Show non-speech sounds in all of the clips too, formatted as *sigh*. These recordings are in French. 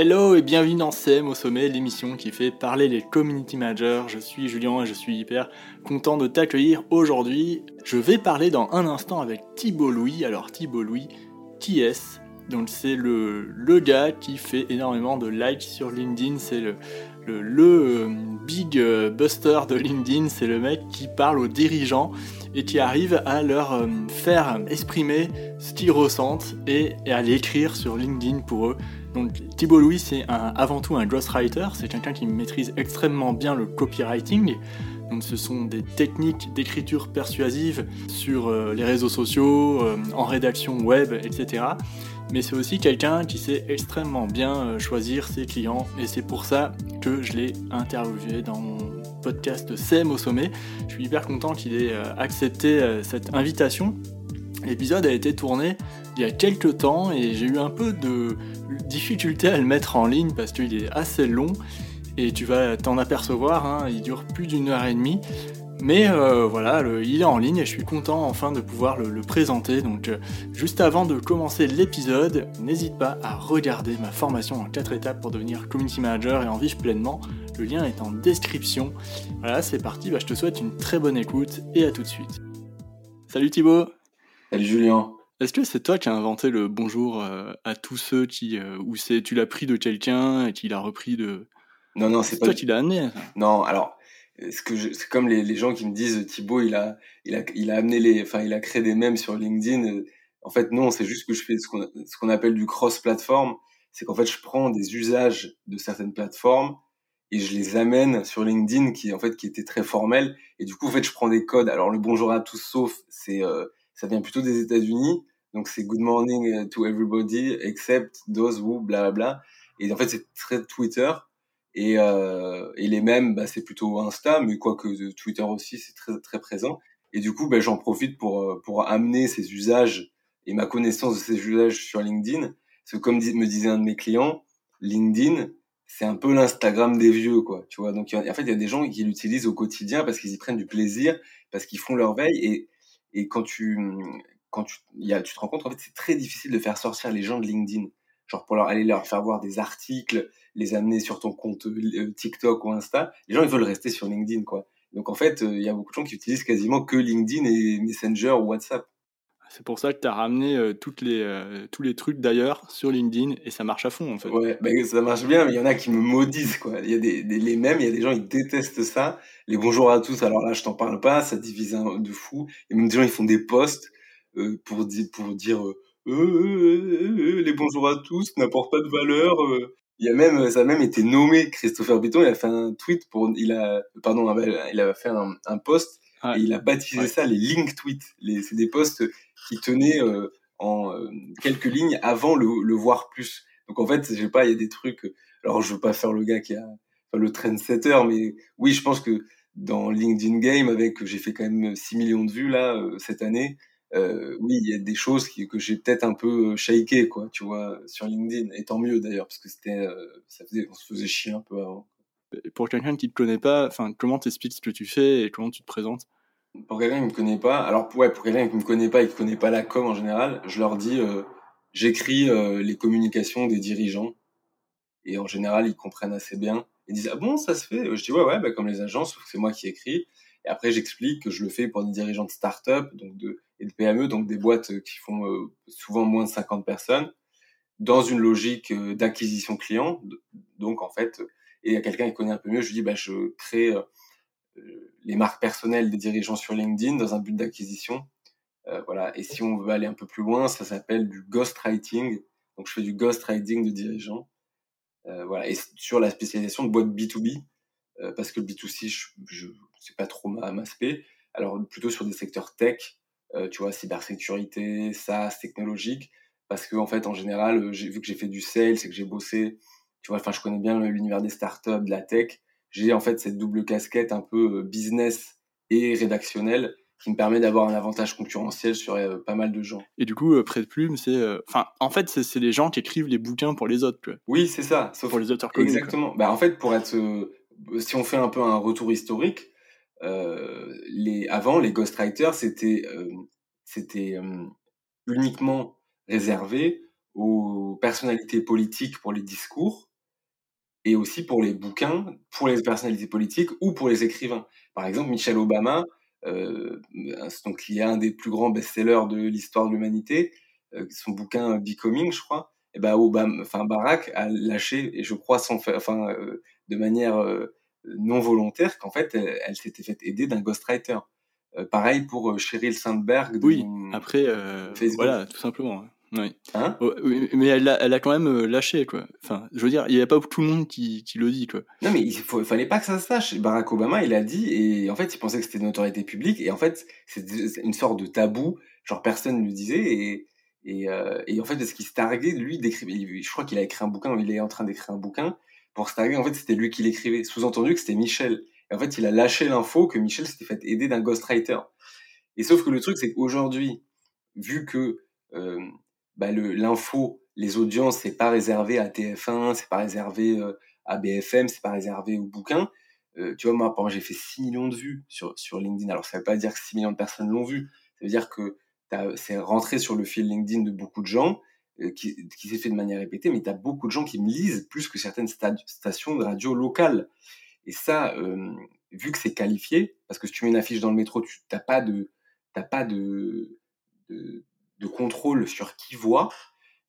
Hello et bienvenue dans SEM au sommet, l'émission qui fait parler les community managers. Je suis Julien et je suis hyper content de t'accueillir aujourd'hui. Je vais parler dans un instant avec Thibault Louis. Alors Thibault Louis, qui est-ce? Donc c'est le, le gars qui fait énormément de likes sur LinkedIn, c'est le, le, euh, big euh, buster de LinkedIn, c'est le mec qui parle aux dirigeants et qui arrive à leur euh, faire exprimer ce qu'ils ressentent et, à l'écrire sur LinkedIn pour eux. Donc Thibault Louis, c'est avant tout un ghostwriter, c'est quelqu'un qui maîtrise extrêmement bien le copywriting. Donc ce sont des techniques d'écriture persuasive sur les réseaux sociaux, en rédaction web, etc mais c'est aussi quelqu'un qui sait extrêmement bien euh, choisir ses clients et c'est pour ça que je l'ai interviewé dans mon podcast SEM au sommet. Je suis hyper content qu'il ait euh, accepté euh, cette invitation. L'épisode a été tourné il y a quelques temps et j'ai eu un peu de difficulté à le mettre en ligne parce qu'il est assez long et tu vas t'en apercevoir, hein, il dure plus d'une heure et demie. Mais euh, voilà, il est en ligne et je suis content enfin de pouvoir le, présenter. Donc euh, juste avant de commencer l'épisode, n'hésite pas à regarder ma formation en 4 étapes pour devenir community manager et en vivre pleinement. Le lien est en description. Voilà, c'est parti, bah, je te souhaite une très bonne écoute et à tout de suite. Salut Thibaut Salut Julien est-ce que c'est toi qui as inventé le bonjour euh, à tous ceux qui. ou c'est tu l'as pris de quelqu'un et qui l'a repris de. Non, non, c'est pas. toi qui l'as amené. Non, alors ce que c'est comme les, les, gens qui me disent Thibaut il a il a il a amené les enfin il a créé des mèmes sur LinkedIn en fait non c'est juste que je fais ce qu'on ce qu'on appelle du cross platform c'est qu'en fait je prends des usages de certaines plateformes et je les amène sur LinkedIn qui en fait qui étaient très formels et du coup en fait je prends des codes alors le bonjour à tous sauf c'est euh, ça vient plutôt des États-Unis donc c'est good morning to everybody except those who bla bla et en fait c'est très Twitter et, euh, et les mêmes, bah, c'est plutôt Insta, mais quoique Twitter aussi, c'est très, très présent. Et du coup, bah, j'en profite pour, euh, pour amener ces usages et ma connaissance de ces usages sur LinkedIn. Parce que comme me disait un de mes clients, LinkedIn, c'est un peu l'Instagram des vieux, quoi. Tu vois, donc en fait, il y a des gens qui l'utilisent au quotidien parce qu'ils y prennent du plaisir, parce qu'ils font leur veille. Et, et quand tu quand tu, y a, tu te rends compte, en fait, c'est très difficile de faire sortir les gens de LinkedIn genre pour aller leur faire voir des articles, les amener sur ton compte TikTok ou Insta. Les gens ils veulent rester sur LinkedIn quoi. Donc en fait, il y a beaucoup de gens qui utilisent quasiment que LinkedIn et Messenger ou WhatsApp. C'est pour ça que tu as ramené euh, les, tous les trucs d'ailleurs sur LinkedIn et ça marche à fond en fait. Ouais, bah, ça marche bien, mais il y en a qui me maudissent quoi. Il y a des, les mêmes, il y a des gens ils détestent ça. Les bonjours à tous, alors là je t'en parle pas, ça divise un, de fou. Et même des gens ils font des posts pour, dire pour dire euh, euh, euh, les bonjours à tous n'apportent pas de valeur. Il y a même, ça a même été nommé Christopher Béton. Il a fait un tweet pour, il a, pardon, il a fait un, un post et il a baptisé ça les link tweets. c'est des posts qui tenaient en quelques lignes avant le, le voir plus. Donc en fait, je sais pas, il y a des trucs. Alors je veux pas faire le gars qui a enfin, le trendsetter, mais oui, je pense que dans LinkedIn Game, avec j'ai fait quand même 6 millions de vues là cette année, euh, oui, il y a des choses qui, que j'ai peut-être un peu euh, shaké, quoi, tu vois, sur LinkedIn. Et tant mieux d'ailleurs, parce que c'était, euh, ça faisait, on se faisait chier un peu avant. Pour quelqu'un qui te connaît pas, enfin, comment t'expliques ce que tu fais et comment tu te présentes? Pour quelqu'un qui me connaît pas, alors ouais, pour quelqu'un qui me connaît pas et qui connaît pas la com en général, je leur dis, euh, j'écris euh, les communications des dirigeants. Et en général, ils comprennent assez bien. Ils disent ah bon, ça se fait? Je dis ouais ouais, bah, comme les agences, c'est moi qui écris. Et après, j'explique que je le fais pour des dirigeants de start-up, donc de et de PME, donc des boîtes qui font euh, souvent moins de 50 personnes, dans une logique euh, d'acquisition client. Donc en fait, et à quelqu'un qui connaît un peu mieux, je lui dis bah je crée euh, les marques personnelles des dirigeants sur LinkedIn dans un but d'acquisition. voilà. Et si on veut aller un peu plus loin, ça s'appelle du ghostwriting. Donc je fais du ghostwriting de dirigeants. voilà. Et sur la spécialisation de boîte B2B, parce que le B2C, je, je c'est pas trop ma, ma spé. Alors plutôt sur des secteurs tech, euh, tu vois, cybersécurité, SaaS, technologique, parce que en fait, en général, euh, vu que j'ai fait du sales et que j'ai bossé, tu vois, enfin, je connais bien l'univers des startups, de la tech. J'ai en fait cette double casquette un peu euh, business et rédactionnelle qui me permet d'avoir un avantage concurrentiel sur pas mal de gens. Et du coup, Près de Plume, c'est. Enfin, en fait, c'est les gens qui écrivent les bouquins pour les autres. Quoi. Oui, c'est ça. Sauf pour les auteurs connus. Exactement. Bah, en fait, pour être. si on fait un peu un retour historique, euh, les, avant, les ghostwriters, c'était euh, c'était euh, uniquement réservé aux personnalités politiques pour les discours et aussi pour les bouquins, pour les personnalités politiques ou pour les écrivains. Par exemple, Michelle Obama, euh, donc qui est un des plus grands best-sellers de l'histoire de l'humanité, euh, son bouquin Becoming, je crois, et eh ben Obama, enfin Barack a lâché, et je crois sans enfin euh, de manière euh, non volontaire, qu'en fait elle, s'était faite aider d'un ghostwriter. pareil pour Sheryl Sandberg. Oui, après, voilà, tout simplement. Oui. Hein? Oh, mais elle a, elle a quand même euh, lâché, quoi. Enfin, je veux dire, il n'y a pas tout le monde qui, qui le dit, quoi. Non, mais il faut, fallait pas que ça se sache. Barack Obama, il a dit, et en fait, il pensait que c'était une autorité publique, et en fait, c'est une sorte de tabou, genre personne ne le disait, et, et, euh, et en fait, ce qu'il se targuait, lui, d'écrire, je crois qu'il a écrit un bouquin, il est en train d'écrire un bouquin, pour se targuer, en fait, c'était lui qui l'écrivait, sous-entendu que c'était Michel. Et en fait, il a lâché l'info que Michel s'était fait aider d'un ghostwriter. Et sauf que le truc, c'est qu'aujourd'hui, vu que euh, bah, l'info, les audiences, c'est pas réservé à TF1, c'est pas réservé euh, à BFM, c'est pas réservé aux bouquins. Euh, tu vois, moi, par j'ai fait 6 millions de vues sur, sur LinkedIn. Alors, ça veut pas dire que 6 millions de personnes l'ont vu. Ça veut dire que c'est rentré sur le fil LinkedIn de beaucoup de gens, euh, qui, qui s'est fait de manière répétée, mais tu as beaucoup de gens qui me lisent plus que certaines stations de radio locales. Et ça, vu que c'est qualifié, parce que si tu mets une affiche dans le métro, tu n'as pas de, t'as pas de, de, de contrôle sur qui voit,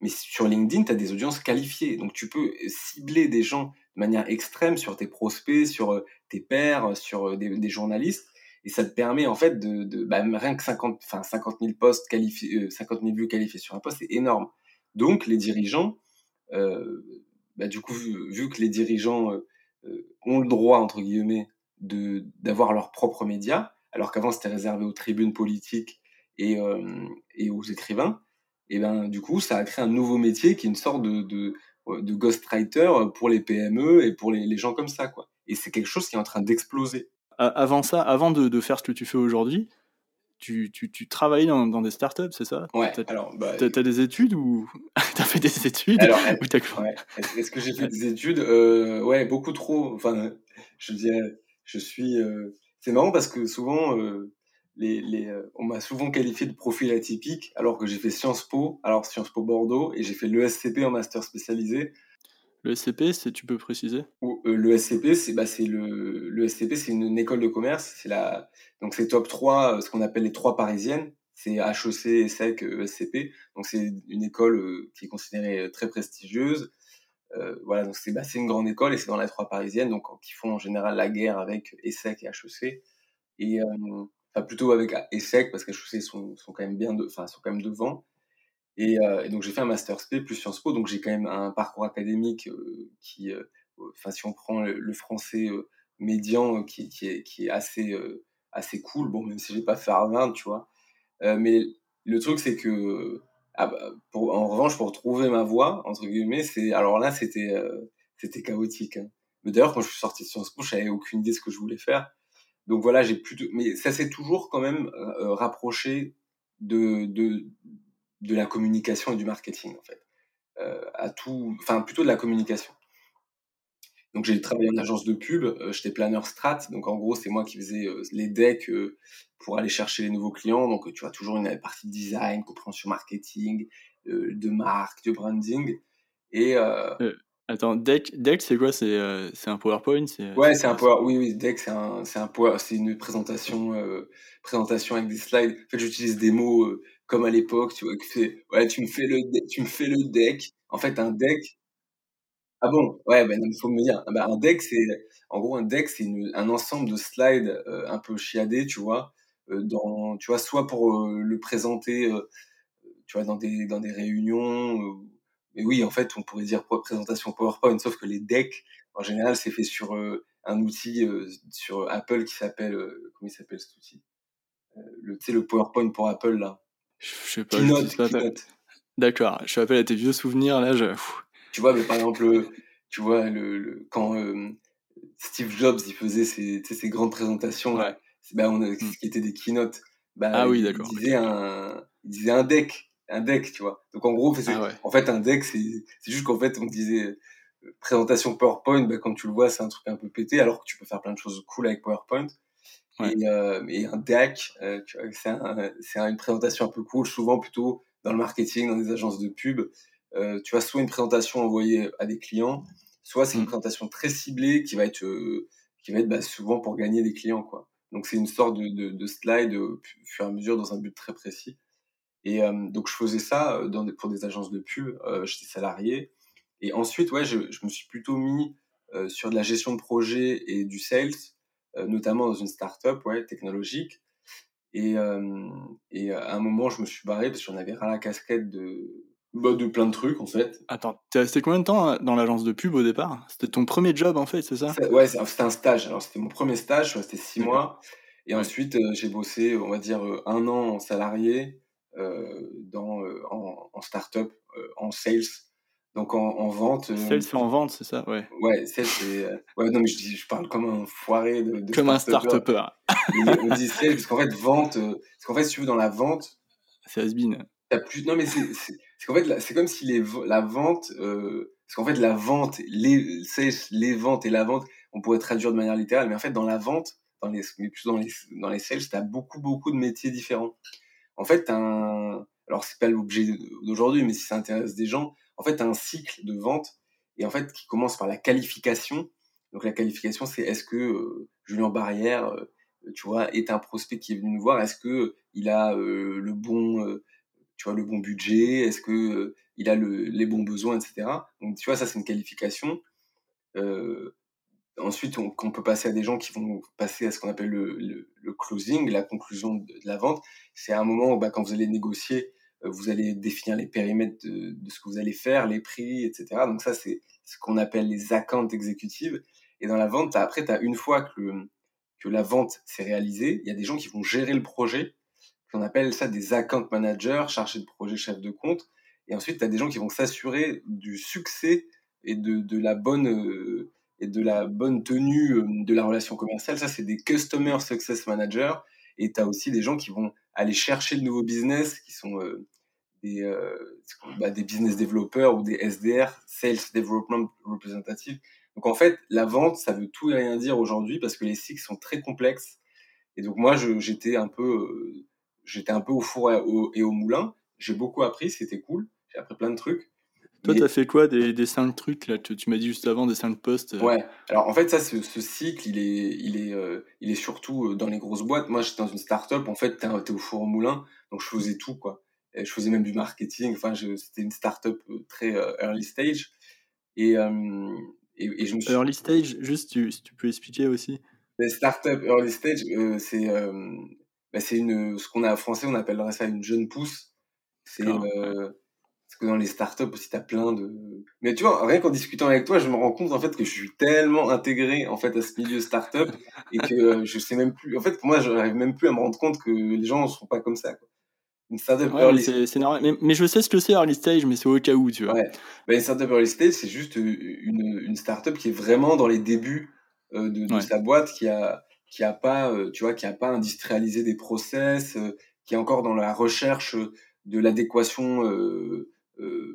mais sur LinkedIn, tu as des audiences qualifiées. Donc tu peux cibler des gens de manière extrême sur tes prospects, sur euh, tes pairs, sur euh, des, journalistes. Et ça te permet en fait de, de bah, rien que 50, enfin 50 000 postes qualifiés, 50 000 vues qualifiées sur un poste, c'est énorme. Donc les dirigeants, euh, bah, du coup, vu, que les dirigeants ont le droit entre guillemets de d'avoir leurs propres médias, alors qu'avant c'était réservé aux tribunes politiques et, euh, et aux écrivains, et ben du coup, ça a créé un nouveau métier qui est une sorte de, de, de ghostwriter pour les PME et pour les, les, gens comme ça, quoi. Et c'est quelque chose qui est en train d'exploser. Avant ça, avant de, de, faire ce que tu fais aujourd'hui, tu, tu, tu travailles dans, dans, des startups, c'est ça? Ouais. alors, bah, t'as, as des études ou *laughs* t'as fait des études alors, ouais. Est-ce que j'ai fait des études? Euh, Ouais, beaucoup trop. Enfin, je dirais, je suis. Euh, c'est marrant parce que souvent, euh, les, euh, on m'a souvent qualifié de profil atypique, alors que j'ai fait Sciences Po, alors Sciences Po Bordeaux, et j'ai fait l'ESCP en master spécialisé. L'ESCP, c'est tu peux préciser? Euh, L'ESCP, c'est bah, c'est le l'ESCP, c'est une, école de commerce, c'est la donc c'est top 3, euh, ce qu'on appelle les trois parisiennes, c'est HEC, ESSEC, ESCP. Donc c'est une école qui est considérée très prestigieuse. voilà, donc c'est bah, une grande école et c'est dans la trois parisienne, donc qui font en général la guerre avec ESSEC et HEC. Et enfin plutôt avec ESSEC parce qu'HEC sont, sont quand même bien, enfin sont quand même devant. Et, euh, et donc j'ai fait un master SP plus Sciences Po, donc j'ai quand même un parcours académique euh, qui, euh, enfin si on prend le, français médian, qui, qui, est, qui est assez assez cool. Bon, même si j'ai pas fait Harvard, tu vois. mais le truc c'est que ah bah, pour, en revanche, pour trouver ma voie, entre guillemets, c'est alors là, c'était c'était chaotique. Hein. Mais d'ailleurs, quand je suis sorti de Sciences Po, je n'avais aucune idée de ce que je voulais faire. Donc voilà, j'ai plutôt, mais ça s'est toujours quand même euh, euh, rapproché de, de, de la communication et du marketing en fait, euh, à tout, enfin plutôt de la communication. Donc j'ai travaillé en agence de pub, j'étais planeur strat, donc en gros c'est moi qui faisais les decks pour aller chercher les nouveaux clients. Donc tu vois toujours une partie de design, compréhension marketing, de marque, de branding. Et Attends, deck, deck c'est quoi? C'est euh, un PowerPoint Ouais, c'est un PowerPoint. Oui, oui, deck, c'est un, un c'est une présentation, euh, présentation avec des slides. En fait, j'utilise des mots euh, comme à l'époque. Tu vois, ouais, tu me fais le, tu me fais le deck. En fait, un deck. Ah bon? Ouais, ben il faut me dire. Ah, bah, un deck, c'est, en gros, un deck, c'est un ensemble de slides un peu chiadés, tu vois, dans, tu vois, soit pour le présenter, tu vois, dans des, dans des réunions mais oui, en fait, on pourrait dire présentation PowerPoint, sauf que les decks, en général, c'est fait sur euh, un outil euh, sur Apple qui s'appelle, euh, comment il s'appelle cet outil? Le, Tu sais, le PowerPoint pour Apple, là. Je sais pas. Keynote, D'accord, je rappelle à tes vieux souvenirs, là, je... Tu vois, mais par exemple, tu vois, le, quand Steve Jobs, il faisait ses, ses grandes présentations, ouais. bah, on a, mmh. qui étaient des keynotes, bah, ah oui, d'accord. Il, disait un, il disait un deck un deck, tu vois. Donc en gros, ah en fait, un deck, c'est juste qu'en fait, on disait euh, présentation PowerPoint, bah, quand tu le vois, c'est un truc un peu pété, alors que tu peux faire plein de choses cool avec PowerPoint. Et, euh, et, un deck, euh, c'est un, une présentation un peu cool, souvent plutôt dans le marketing, dans des agences de pub. tu as soit une présentation envoyée à des clients, soit c'est une Mmh. présentation très ciblée qui va être, qui va être bah, souvent pour gagner des clients, quoi. Donc c'est une sorte de, de, de slide au fur et à mesure dans un but très précis. Et euh, donc je faisais ça euh, dans des, pour des agences de pub, euh, j'étais salarié. Et ensuite, ouais, je, je me suis plutôt mis euh, sur de la gestion de projet et du sales, euh, notamment dans une startup ouais, technologique. Et, euh, et à un moment, je me suis barré parce que j'en avais ras la casquette de, bah, de plein de trucs en fait. Attends, t'es resté combien de temps dans l'agence de pub au départ? C'était ton premier job en fait, c'est ça? Ça- Ouais, c'était un stage. Alors c'était mon premier stage, je suis resté six mois. Et ensuite, j'ai bossé, on va dire, un an en salarié dans, euh, en, en start-up, euh, en sales, donc en, en vente. euh, Sales c'est en vente, c'est ça? Ouais. Ouais, sales, c'est. euh, Ouais, non, mais je, dis, je parle comme un foiré de, de Comme un start-upper. on dit sales parce qu'en fait, vente, euh, parce qu'en fait, si tu veux, dans la vente, C'est has-been. T'as plus... Non, mais c'est qu'en fait, c'est comme si les, la vente. euh, Parce qu'en fait, la vente, les, sales, les ventes et la vente, on pourrait traduire de manière littérale, mais en fait, dans la vente, dans les, mais plus dans les, dans les sales, t'as beaucoup, beaucoup de métiers différents. En fait, un. Alors, c'est pas l'objet d'aujourd'hui, mais si ça intéresse des gens, en fait, un cycle de vente, et en fait, qui commence par la qualification. Donc, la qualification, c'est est-ce que euh, Julien Barrière, euh, tu vois, est un prospect qui est venu nous voir? Est-ce que il a euh, le bon. tu vois, le bon budget, est-ce que il a le, les bons besoins, etc. Donc, tu vois, ça, c'est une qualification. Ensuite, on, peut passer à des gens qui vont passer à ce qu'on appelle le, closing, la conclusion de, la vente. C'est un moment où, bah, quand vous allez négocier, euh, vous allez définir les périmètres de, ce que vous allez faire, les prix, etc. Donc, ça, c'est ce qu'on appelle les accounts exécutives. Et dans la vente, après, tu une fois que, que la vente s'est réalisée, il y a des gens qui vont gérer le projet on appelle ça des account managers, chargés de projet, chef de compte. Et ensuite, tu as des gens qui vont s'assurer du succès et de, de la bonne euh, et de la bonne tenue euh, de la relation commerciale. Ça, c'est des customer success managers. Et tu as aussi des gens qui vont aller chercher le nouveau business, qui sont euh, des, euh, bah, des business développeurs ou des SDR, Sales Development Representative. Donc en fait, la vente, ça veut tout et rien dire aujourd'hui parce que les cycles sont très complexes. Et donc moi, j'étais un peu un peu au four et au, et au moulin. J'ai beaucoup appris, c'était cool. J'ai appris plein de trucs. Toi, mais... t'as fait quoi des, des cinq trucs là? Tu, tu m'as dit juste avant des cinq postes. Euh... Ouais. Alors en fait, ça, ce, ce cycle, il est, il est, euh, il est surtout dans les grosses boîtes. Moi, j'étais dans une start-up. En fait, t'es es au four au moulin, donc je faisais tout quoi. Et je faisais même du marketing. Enfin, c'était une start-up très euh, early stage. Et, euh, et, et, je me suis. Early stage, juste, tu, si tu peux expliquer aussi. Les start-up early stage, euh, c'est bah, c'est une ce qu'on a en français on appellerait ça une jeune pousse c'est euh, parce que dans les startups aussi t'as plein de mais tu vois rien qu'en discutant avec toi je me rends compte en fait que je suis tellement intégré en fait à ce milieu startup et que euh, je sais même plus en fait pour moi j'arrive même plus à me rendre compte que les gens ne sont pas comme ça quoi. une startup ouais, early c'est normal mais, mais, je sais ce que c'est early stage mais c'est au cas où tu vois ouais. une startup early stage c'est juste une, une startup qui est vraiment dans les débuts euh, de, de ouais. sa boîte qui a qui a pas, euh, tu vois, qui a pas industrialisé des process, euh, qui est encore dans la recherche de l'adéquation euh,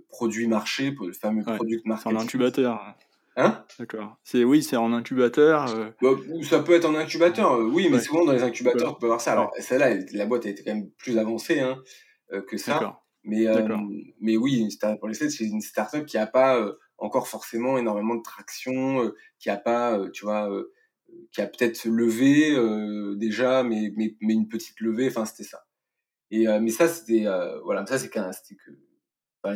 produit-marché, le fameux ouais, product market. En incubateur. Hein? D'accord. C'est oui, c'est en incubateur. euh. Bah, ça peut être en incubateur, oui, mais Ouais. souvent dans les incubateurs, Ouais. tu peux avoir ça. Alors celle-là, la boîte a été quand même plus avancée hein, euh, que ça. Mais, euh, mais oui, pour les c'est une startup qui a pas euh, encore forcément énormément de traction, euh, qui a pas, euh, tu vois, euh, qui a peut-être levé euh, déjà, mais, mais, mais une petite levée, enfin c'était ça. Et euh, mais ça c'était euh, voilà, ça c'est que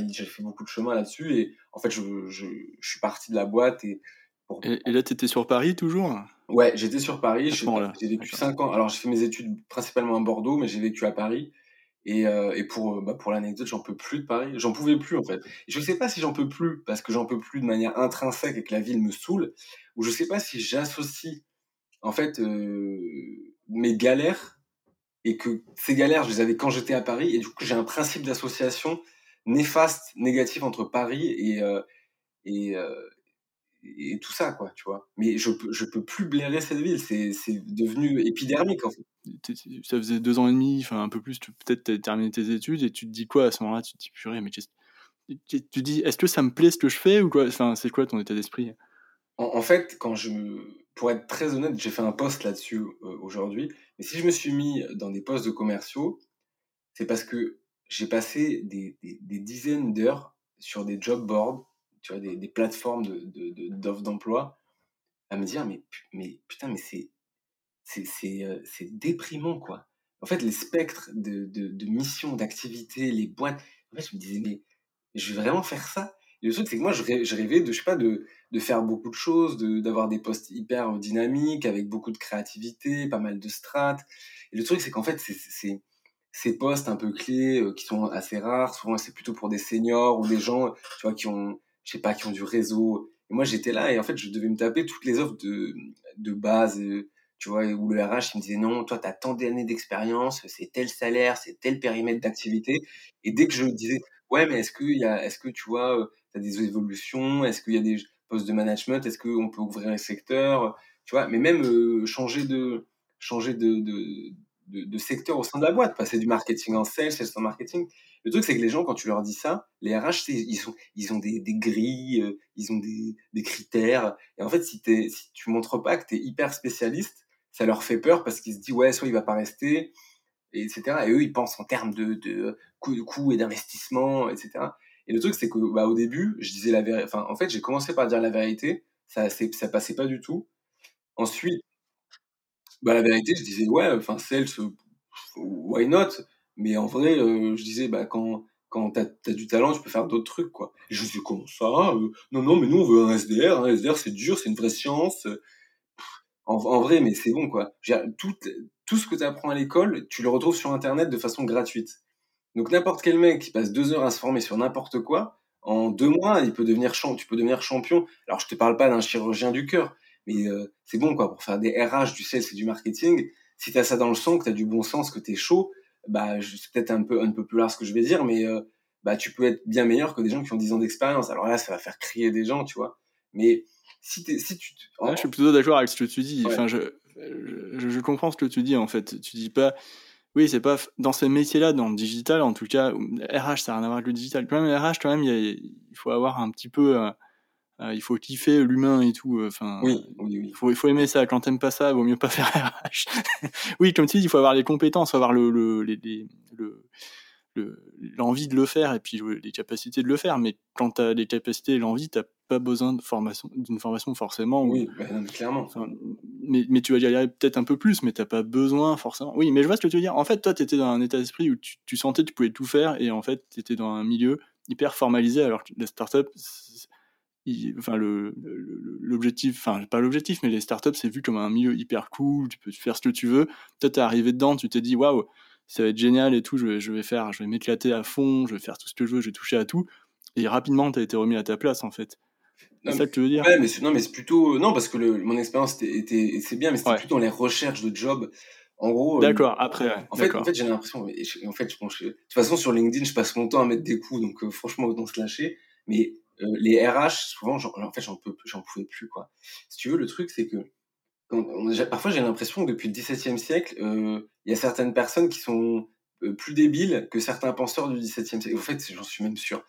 j'ai fait beaucoup de chemin là-dessus et en fait je, je, je suis parti de la boîte et pour... Et, et là tu étais sur Paris toujours? Ouais, j'étais sur Paris, j'ai vécu D'accord. 5 ans. Alors j'ai fait mes études principalement à Bordeaux, mais j'ai vécu à Paris. Et, euh, et pour, bah, pour l'anecdote, j'en peux plus de Paris. J'en pouvais plus, en fait. Et je sais pas si j'en peux plus parce que j'en peux plus de manière intrinsèque et que la ville me saoule, ou je sais pas si j'associe, en fait, euh, mes galères et que ces galères, je les avais quand j'étais à Paris. Et du coup, j'ai un principe d'association néfaste, négatif entre Paris et, euh, et, euh, et tout ça, quoi, tu vois. Mais je je peux plus blairer cette ville. C'est, devenu épidermique, en fait. Ça faisait deux ans et demi, enfin un peu plus, tu- peut-être t'as terminé tes études et tu te dis quoi à ce moment-là Tu te dis purée, mais tu tu te dis est-ce que ça me plaît ce que je fais ou quoi? Enfin, c'est quoi ton état d'esprit? En, en fait, quand je, pour être très honnête, j'ai fait un post là-dessus euh, aujourd'hui. Mais si je me suis mis dans des postes de commerciaux, c'est parce que j'ai passé des, des, des dizaines d'heures sur des job boards tu vois, des, des plateformes d'offres de, d'emploi, à me dire, mais, mais putain, mais c'est c'est euh, déprimant, quoi. En fait, les spectres de, de, de missions, d'activités, les boîtes, en fait, je me disais, mais je vais vraiment faire ça? Et le truc, c'est que moi, je, rêvais de, je sais pas, de, de faire beaucoup de choses, d'avoir des postes hyper dynamiques, avec beaucoup de créativité, pas mal de strates. Et le truc, c'est qu'en fait, c'est ces postes un peu clés euh, qui sont assez rares, souvent c'est plutôt pour des seniors ou des gens, tu vois, qui ont, je sais pas, qui ont du réseau. Et moi, j'étais là et en fait, je devais me taper toutes les offres de, de base, euh, tu vois, où le RH il me disait non, toi, tu as tant d'années d'expérience, c'est tel salaire, c'est tel périmètre d'activité. Et dès que je disais, ouais, mais est-ce que, y a, est-ce que tu vois, euh, tu as des évolutions Est-ce qu'il y a des postes de management Est-ce qu'on peut ouvrir les secteurs Tu vois, mais même changer de changer de, de, de, secteur au sein de la boîte, passer du marketing en sales, sales en marketing. Le truc, c'est que les gens, quand tu leur dis ça, les RH, ils, sont, ils ont des, des grilles, euh, ils ont des, des, critères. Et en fait, si, es, si tu montres pas que tu es hyper spécialiste, ça leur fait peur parce qu'ils se disent, ouais, soit il va pas rester, etc. Et eux, ils pensent en termes de, de coûts de coût et d'investissement, etc. Et le truc, c'est que bah, au début, je disais la vérité. Enfin, en fait, j'ai commencé par dire la vérité. Ça, ça passait pas du tout. Ensuite, bah, la vérité, je disais, ouais, enfin, sales, why not? Mais en vrai, euh, je disais, bah, quand, quand tu as, du talent, tu peux faire d'autres trucs, quoi. Je me dis, comment ça euh, Non, non, mais nous, on veut un SDR. Un SDR, c'est dur, c'est une vraie science. En, en vrai, mais c'est bon, quoi. Tout, tout ce que tu apprends à l'école, tu le retrouves sur Internet de façon gratuite. Donc n'importe quel mec qui passe deux heures à se former sur n'importe quoi, en deux mois, il peut devenir champ, tu peux devenir champion. Alors je te parle pas d'un chirurgien du cœur, mais euh, c'est bon quoi pour faire des RH, du sales et du marketing. Si tu as ça dans le sang, que tu as du bon sens, que tu es chaud, bah c'est peut-être un peu un peu plus large ce que je vais dire, mais euh, bah tu peux être bien meilleur que des gens qui ont 10 ans d'expérience. Alors là, ça va faire crier des gens, tu vois. Mais si, si tu... je suis plutôt d'accord avec ce que tu dis. Enfin, je, je, je, comprends ce que tu dis en fait. Tu dis pas oui, c'est pas dans ce métier-là, dans le digital, en tout cas, RH, ça n'a rien à voir avec le digital. Quand même, RH, quand même, il, faut avoir un petit peu, euh, il faut kiffer l'humain et tout. Euh, enfin, oui, oui, Il faut, il faut aimer ça. Quand t'aimes pas ça, vaut mieux pas *laughs* faire RH. oui, comme tu dis, il faut avoir les compétences, avoir le, le, les, le, l'envie de le faire et puis les capacités de le faire. Mais quand tu as les capacités et l'envie, tu pas besoin de formation, d'une formation forcément. Oui, bah clairement. mais, mais, tu vas y aller peut-être un peu plus, mais t'as pas besoin forcément. Oui, mais je vois ce que tu veux dire. En fait, toi, tu étais dans un état d'esprit où tu, sentais que tu pouvais tout faire et en fait, tu étais dans un milieu hyper formalisé alors que les enfin le l'objectif enfin pas l'objectif mais les startups c'est vu comme un milieu hyper cool tu peux faire ce que tu veux toi t'es arrivé dedans tu t'es dit waouh ça va être génial et tout, je vais, je vais faire, je vais m'éclater à fond, je vais faire tout ce que je veux, je vais toucher à tout. Et rapidement, tu as été remis à ta place, en fait. C'est ça que tu veux dire? Ouais, mais non, mais c'est plutôt. Non, parce que le, mon expérience était, c'est bien, mais c'était plutôt dans les recherches de job. En gros. Euh, d'accord, après. en, fait, en fait, j'ai l'impression. En fait, je pense. De toute façon, sur LinkedIn, je passe mon temps à mettre des coups, donc euh, franchement, autant se lâcher. Mais euh, les RH, souvent, en fait, j'en pouvais plus. Si tu veux, le truc, c'est que parfois j'ai l'impression que depuis le XVIIe siècle, euh, il y a certaines personnes qui sont euh, plus débiles que certains penseurs du XVIIe siècle. En fait, j'en suis même sûr.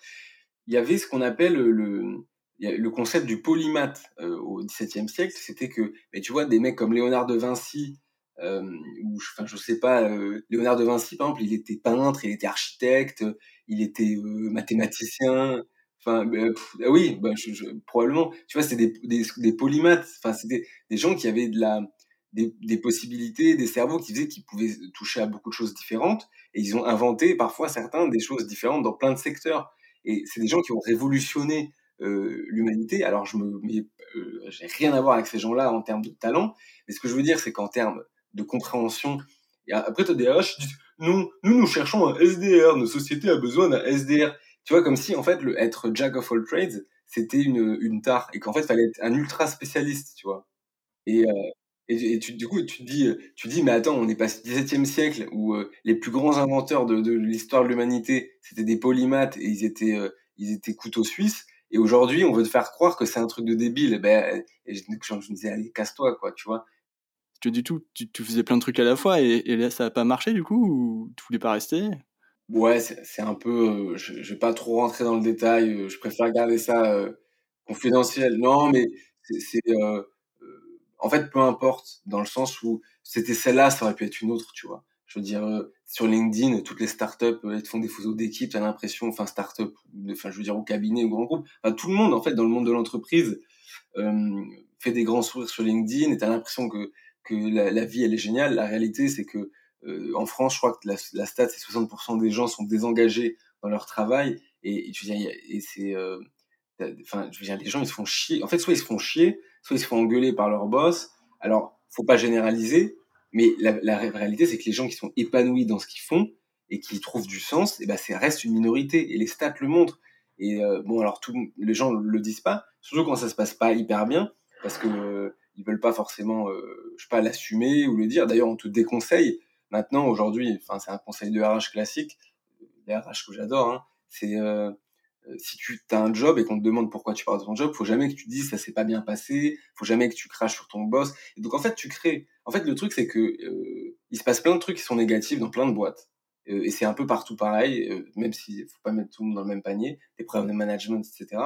Il y avait ce qu'on appelle le, le concept du polymath au XVIIe siècle. C'était que, tu vois, des mecs comme Léonard de Vinci, ou enfin je sais pas, Léonard de Vinci par exemple, il était peintre, il était architecte, il était mathématicien. Enfin, ben, ah oui, bah, je, probablement. Tu vois, c'était des, des, des, polymathes. Enfin, c'était des gens qui avaient de la, des, possibilités, des cerveaux qui faisaient qu'ils pouvaient toucher à beaucoup de choses différentes. Et ils ont inventé, parfois, certains, des choses différentes dans plein de secteurs. Et c'est des gens qui ont révolutionné euh, l'humanité. Alors, je me, mais, euh, j'ai rien à voir avec ces gens-là en termes de talent. Mais ce que je veux dire, c'est qu'en termes de compréhension, et après, tu as des disent, non, nous, nous cherchons un SDR. Nos sociétés ont besoin d'un SDR. Tu vois, comme si, en fait, le être jack of all trades, c'était une, une tare et qu'en fait, il fallait être un ultra spécialiste, tu vois. Et, euh, et, du coup, tu te dis, tu dis, mais attends, on est passé au XVIIe siècle où euh, les plus grands inventeurs de, l'histoire de l'humanité, c'était des polymathes et ils étaient, euh, ils étaient couteaux suisses. Et aujourd'hui, on veut te faire croire que c'est un truc de débile. Ben, et je, me disais, allez, casse-toi, quoi, tu vois. Tu du tout, tu, tu, faisais plein de trucs à la fois et, et là, ça n'a pas marché, du coup, ou tu voulais pas rester Ouais, c'est un peu. Euh, je, je vais pas trop rentrer dans le détail. Euh, je préfère garder ça euh, confidentiel. Non, mais c'est. en fait, peu importe, dans le sens où c'était celle-là, ça aurait pu être une autre, tu vois. Je veux dire, euh, sur LinkedIn, toutes les startups, elles font des photos d'équipe, t'as l'impression, enfin, startup, enfin, je veux dire, au cabinet, au grand groupe, enfin, tout le monde, en fait, dans le monde de l'entreprise, euh, fait des grands sourires sur LinkedIn et t'as l'impression que, que la, vie, elle est géniale. La réalité, c'est que, euh, en France, je crois que la, la stat, c'est 60% des gens sont désengagés dans leur travail et, je veux dire, et c'est, euh, enfin, je veux dire, les gens, ils se font chier. En fait, soit ils se font chier, soit ils se font engueuler par leur boss. Alors, faut pas généraliser, mais la, la réalité, c'est que les gens qui sont épanouis dans ce qu'ils font et qui trouvent du sens, et eh ben, ça reste une minorité. Et les stats le montrent. Et euh, bon, alors, tout, les gens le disent pas, surtout quand ça se passe pas hyper bien, parce que euh, ils veulent pas forcément, euh, je sais pas, l'assumer ou le dire. D'ailleurs, on te déconseille. Maintenant, aujourd'hui, enfin, c'est un conseil de RH classique, les RH que j'adore, hein, c'est euh, euh, si tu as un job et qu'on te demande pourquoi tu pars de ton job, faut jamais que tu dises ça s'est pas bien passé, faut jamais que tu craches sur ton boss. Donc en fait, tu crées. En fait, le truc c'est que euh, il se passe plein de trucs qui sont négatifs dans plein de boîtes. Euh, et c'est un peu partout pareil, euh, même s'il faut pas mettre tout le monde dans le même panier, des problèmes de management, etc.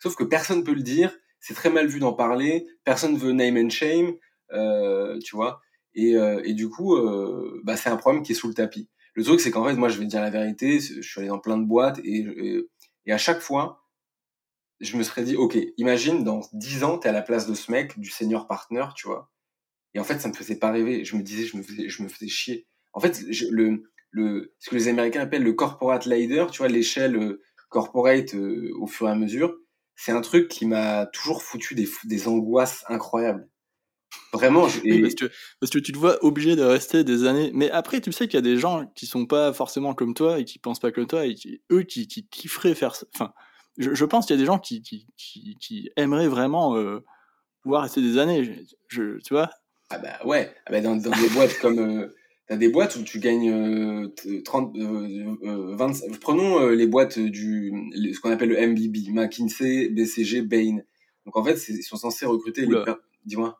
Sauf que personne peut le dire, c'est très mal vu d'en parler, personne veut name and shame, tu vois. Et, et du coup, bah, c'est un problème qui est sous le tapis. Le truc, c'est qu'en fait, moi, je vais dire la vérité. Je suis allé dans plein de boîtes et, et, et à chaque fois, je me serais dit, OK, imagine, dans 10 ans, tu es à la place de ce mec, du senior partner, tu vois. Et en fait, ça me faisait pas rêver. Je me disais, je me faisais, je me faisais chier. En fait, le, le, ce que les Américains appellent le corporate ladder, tu vois, l'échelle euh, corporate euh, au fur et à mesure, c'est un truc qui m'a toujours foutu des, des angoisses incroyables. Vraiment. Oui, parce, que, parce que tu te vois obligé de rester des années. Mais après, tu sais qu'il y a des gens qui sont pas forcément comme toi et qui pensent pas comme toi et qui, eux qui, qui kifferaient faire ça. Enfin, je, je pense qu'il y a des gens qui, qui, qui, qui aimeraient vraiment euh, pouvoir rester des années. Je, tu vois? Ah bah ouais. Ah bah dans, dans des boîtes comme. Euh, T'as des boîtes où tu gagnes euh, 30, euh, 20, euh, prenons euh, les boîtes du, ce qu'on appelle le MBB, McKinsey, BCG, Bain. Donc en fait, ils sont censés recruter Oula. les, dis-moi.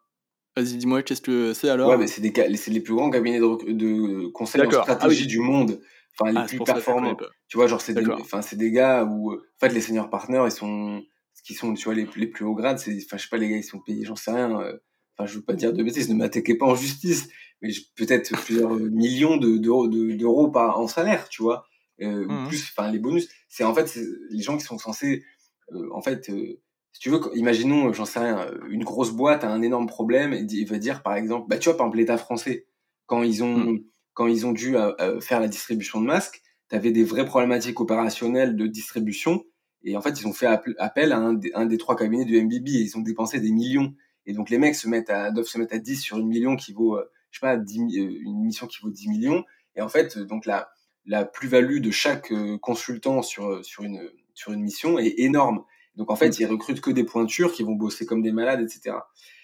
Vas-y, dis-moi, qu'est-ce que c'est alors Ouais, mais c'est, des, c'est les plus grands cabinets de, de conseil en stratégie ah, oui. du monde. Enfin, les ah, plus performants. Tu vois, genre, c'est des, enfin, c'est des gars où, en fait, les seniors partners, ils sont, qui sont, tu vois, les, les plus hauts grades, c'est, enfin, je sais pas, les gars, ils sont payés, j'en sais rien. Euh, enfin, je veux pas dire de bêtises, ne m'attaquez pas en justice, mais peut-être *laughs* plusieurs millions de, d'euros, de, d'euros par, en salaire, tu vois. Euh, mmh. Plus, enfin, les bonus. C'est, en fait, les gens qui sont censés, euh, en fait, euh, si tu veux, imaginons, j'en sais rien, une grosse boîte a un énorme problème et il va dire, par exemple, bah, tu vois, par exemple, l'État français, quand ils ont, mmh. quand ils ont dû euh, euh, faire la distribution de masques, tu avais des vraies problématiques opérationnelles de distribution. Et en fait, ils ont fait appel à un des, un des trois cabinets du MBB et ils ont dépensé des millions. Et donc, les mecs se mettent à, doivent se mettre à 10 sur une million qui vaut, euh, je sais pas, 10, une mission qui vaut 10 millions. Et en fait, donc, la, la plus-value de chaque consultant sur, sur, une, sur une mission est énorme. Donc en fait, ils recrutent que des pointures qui vont bosser comme des malades, etc.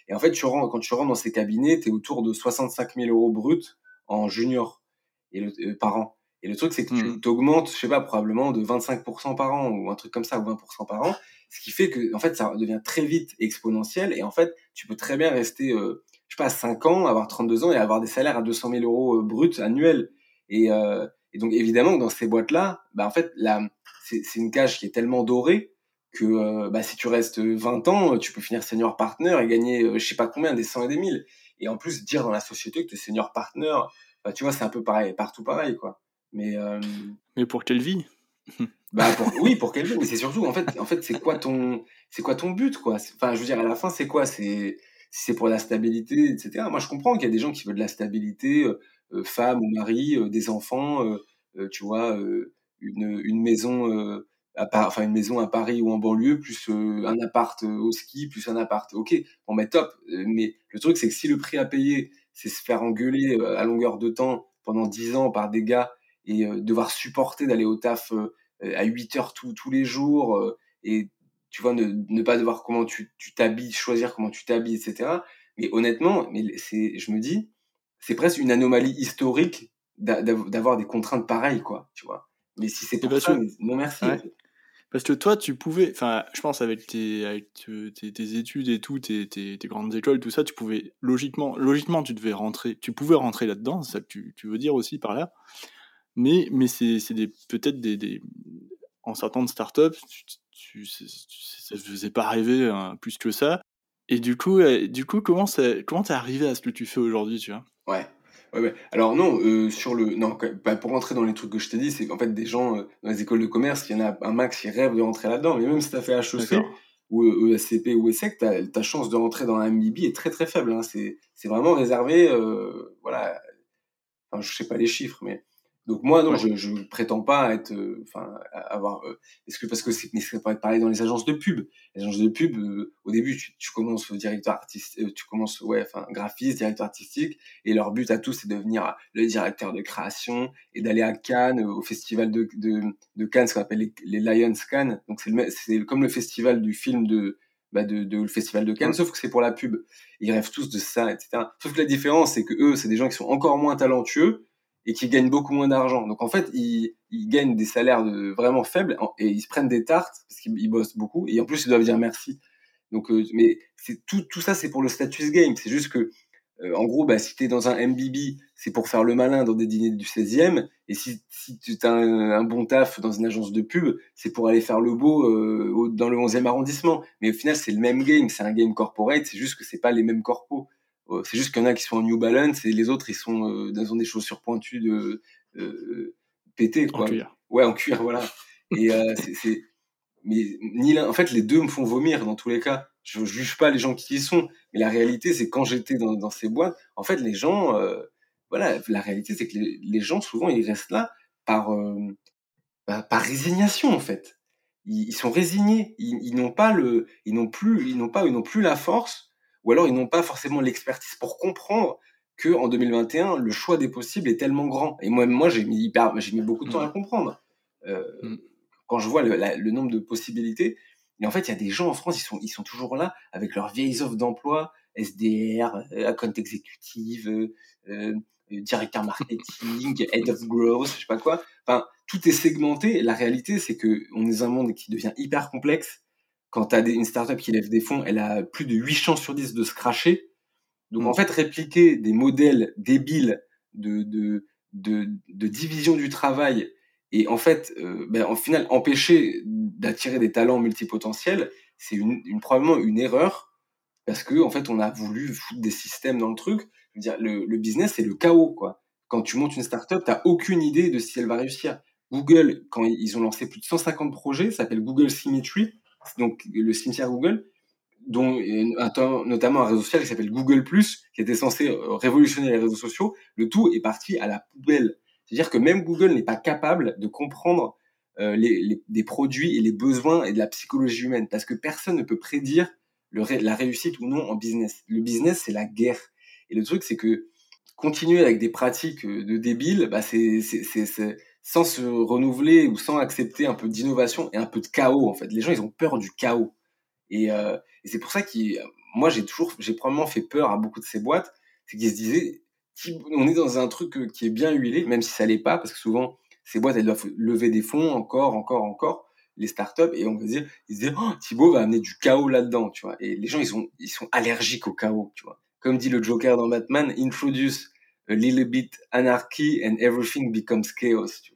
Et en fait, tu rentres, quand tu rentres dans ces cabinets, tu es autour de 65 000 euros bruts en junior et le, euh, par an. Et le truc, c'est que mmh. tu augmentes, je sais pas, probablement de 25% par an ou un truc comme ça, ou 20% par an. Ce qui fait que, en fait, ça devient très vite exponentiel. Et en fait, tu peux très bien rester, euh, je sais pas, 5 ans, avoir 32 ans et avoir des salaires à 200 000 euros euh, bruts annuels. Et, euh, et donc, évidemment, dans ces boîtes-là, bah, en fait, c'est une cage qui est tellement dorée que euh, bah, si tu restes 20 ans, tu peux finir senior partner et gagner euh, je sais pas combien, des 100 et des 1000. Et en plus, dire dans la société que tu es senior partner, bah, tu vois, c'est un peu pareil, partout pareil, quoi. Mais, euh... mais pour quelle vie? *laughs* Bah pour, oui, pour quelle vie? Mais c'est surtout, en fait, en fait c'est quoi ton, c'est quoi ton but, quoi? Enfin, je veux dire, à la fin, c'est quoi? C'est si c'est pour la stabilité, etc. Moi, je comprends qu'il y a des gens qui veulent de la stabilité, euh, femme ou mari, euh, des enfants, tu vois, une, une maison à part, enfin une maison à Paris ou en banlieue, plus euh, un appart euh, au ski, plus un appart. Ok, bon mais top. Euh, mais le truc c'est que si le prix à payer, c'est se faire engueuler à longueur de temps pendant 10 ans par des gars et devoir supporter d'aller au taf à 8 heures tous tous les jours et tu vois ne, ne pas devoir comment tu t'habilles, choisir comment tu t'habilles, etc. Mais honnêtement, mais c'est, je me dis, c'est presque une anomalie historique d'avoir des contraintes pareilles, quoi, tu vois. Mais si c'est pour ça, non merci. Ouais. Parce que toi, tu pouvais, enfin, je pense avec tes, études et tout, tes, grandes écoles, tout ça, tu pouvais logiquement, logiquement, tu devais rentrer, tu pouvais rentrer là-dedans, c'est ça que tu, veux dire aussi par là. Mais, mais c'est peut-être des, en sortant de start-up, tu, tu, ça ne faisait pas rêver hein, plus que ça. Et du coup, euh, du coup, comment t'es arrivé à ce que tu fais aujourd'hui, tu vois? Ouais. Ouais, ouais. Alors non, euh, sur le non, bah, pour rentrer dans les trucs que je t'ai dit, c'est qu'en fait des gens euh, dans les écoles de commerce, il y en a un max qui rêvent de rentrer là-dedans. Mais même si tu as fait HEC ou ESCP ou ESSEC, ta chance de rentrer dans un MBB est très très faible. Hein. C'est vraiment réservé, euh, voilà. Enfin, je sais pas les chiffres, mais donc moi, non, je, je prétends pas être, euh, enfin, avoir. Euh, est-ce que parce que c'est, c'est pas pareil dans les agences de pub. Les agences de pub, euh, au début, tu, tu commences directeur artistique, tu commences, ouais, enfin, graphiste, directeur artistique, et leur but à tous, c'est de devenir le directeur de création et d'aller à Cannes, au festival de, de, de Cannes, ce qu'on appelle les, Lions Cannes. Donc c'est, le, c'est comme le festival du film de, bah de, de, le festival de Cannes, sauf que c'est pour la pub. Ils rêvent tous de ça, etc. Sauf que la différence, c'est que eux, c'est des gens qui sont encore moins talentueux et qui gagnent beaucoup moins d'argent. Donc en fait, ils, gagnent des salaires vraiment faibles et ils se prennent des tartes parce qu'ils bossent beaucoup et en plus ils doivent dire merci. Donc euh, mais c'est tout ça c'est pour le status game, c'est juste que euh, en gros bah si tu es dans un MBB, c'est pour faire le malin dans des dîners du 16e et si si tu as un, bon taf dans une agence de pub, c'est pour aller faire le beau euh, dans le 11e arrondissement. Mais au final, c'est le même game, c'est un game corporate, c'est juste que c'est pas les mêmes corpos. Euh, c'est juste qu'il y en a qui sont en New Balance et les autres ils sont euh, dans des chaussures pointues de euh, pétées quoi. En cuir. Ouais, en cuir, voilà. Et euh, *laughs* c'est mais ni en fait les deux me font vomir dans tous les cas. Je, juge pas les gens qui y sont, mais la réalité c'est quand j'étais dans, dans, ces boîtes, en fait les gens voilà, la réalité c'est que les, les, gens souvent ils restent là par bah, par résignation en fait. Ils, ils sont résignés, ils, ils n'ont pas le ils n'ont plus ils n'ont pas ils n'ont plus la force ou alors ils n'ont pas forcément l'expertise pour comprendre que en 2021 le choix des possibles est tellement grand. Et moi, moi j'ai mis hyper, j'ai mis beaucoup de temps à mmh. comprendre. Euh, mmh. Quand je vois le, le, nombre de possibilités, et en fait il y a des gens en France, ils sont, ils sont toujours là avec leurs vieilles offres d'emploi, SDR, euh, account exécutive, euh, euh, directeur marketing, *laughs* head of growth, je sais pas quoi. Enfin, tout est segmenté. La réalité, c'est que on est dans un monde qui devient hyper complexe quand tu as une startup qui lève des fonds, elle a plus de 8 chances sur 10 de se cracher. Donc mm. en fait, répliquer des modèles débiles de, de, de, de division du travail et en fait, euh, ben, en final, empêcher d'attirer des talents multipotentiels, c'est une, une, probablement une erreur parce que en fait, on a voulu foutre des systèmes dans le truc. Je veux dire, le, le business, c'est le chaos, quoi. Quand tu montes une startup, tu aucune idée de si elle va réussir. Google, quand ils ont lancé plus de 150 projets, ça s'appelle Google Symmetry donc le cimetière Google, dont notamment un réseau social qui s'appelle Google qui était censé euh, révolutionner les réseaux sociaux, le tout est parti à la poubelle. C'est-à-dire que même Google n'est pas capable de comprendre euh, les, produits et les besoins et de la psychologie humaine, parce que personne ne peut prédire la réussite ou non en business. Le business, c'est la guerre. Et le truc, c'est que continuer avec des pratiques euh, de débiles, bah c'est sans se renouveler ou sans accepter un peu d'innovation et un peu de chaos en fait. Les gens ils ont peur du chaos. Et, euh, c'est pour ça que moi j'ai toujours j'ai probablement fait peur à beaucoup de ces boîtes, c'est qu'ils se disaient on est dans un truc euh, qui est bien huilé même si ça l'est pas parce que souvent ces boîtes elles doivent lever des fonds encore encore encore les startups et on va dire ils se disent oh, Thibaut va amener du chaos là-dedans tu vois. Et les gens ils sont ils sont allergiques au chaos tu vois. Comme dit le Joker dans Batman introduce a little bit anarchy and everything becomes chaos tu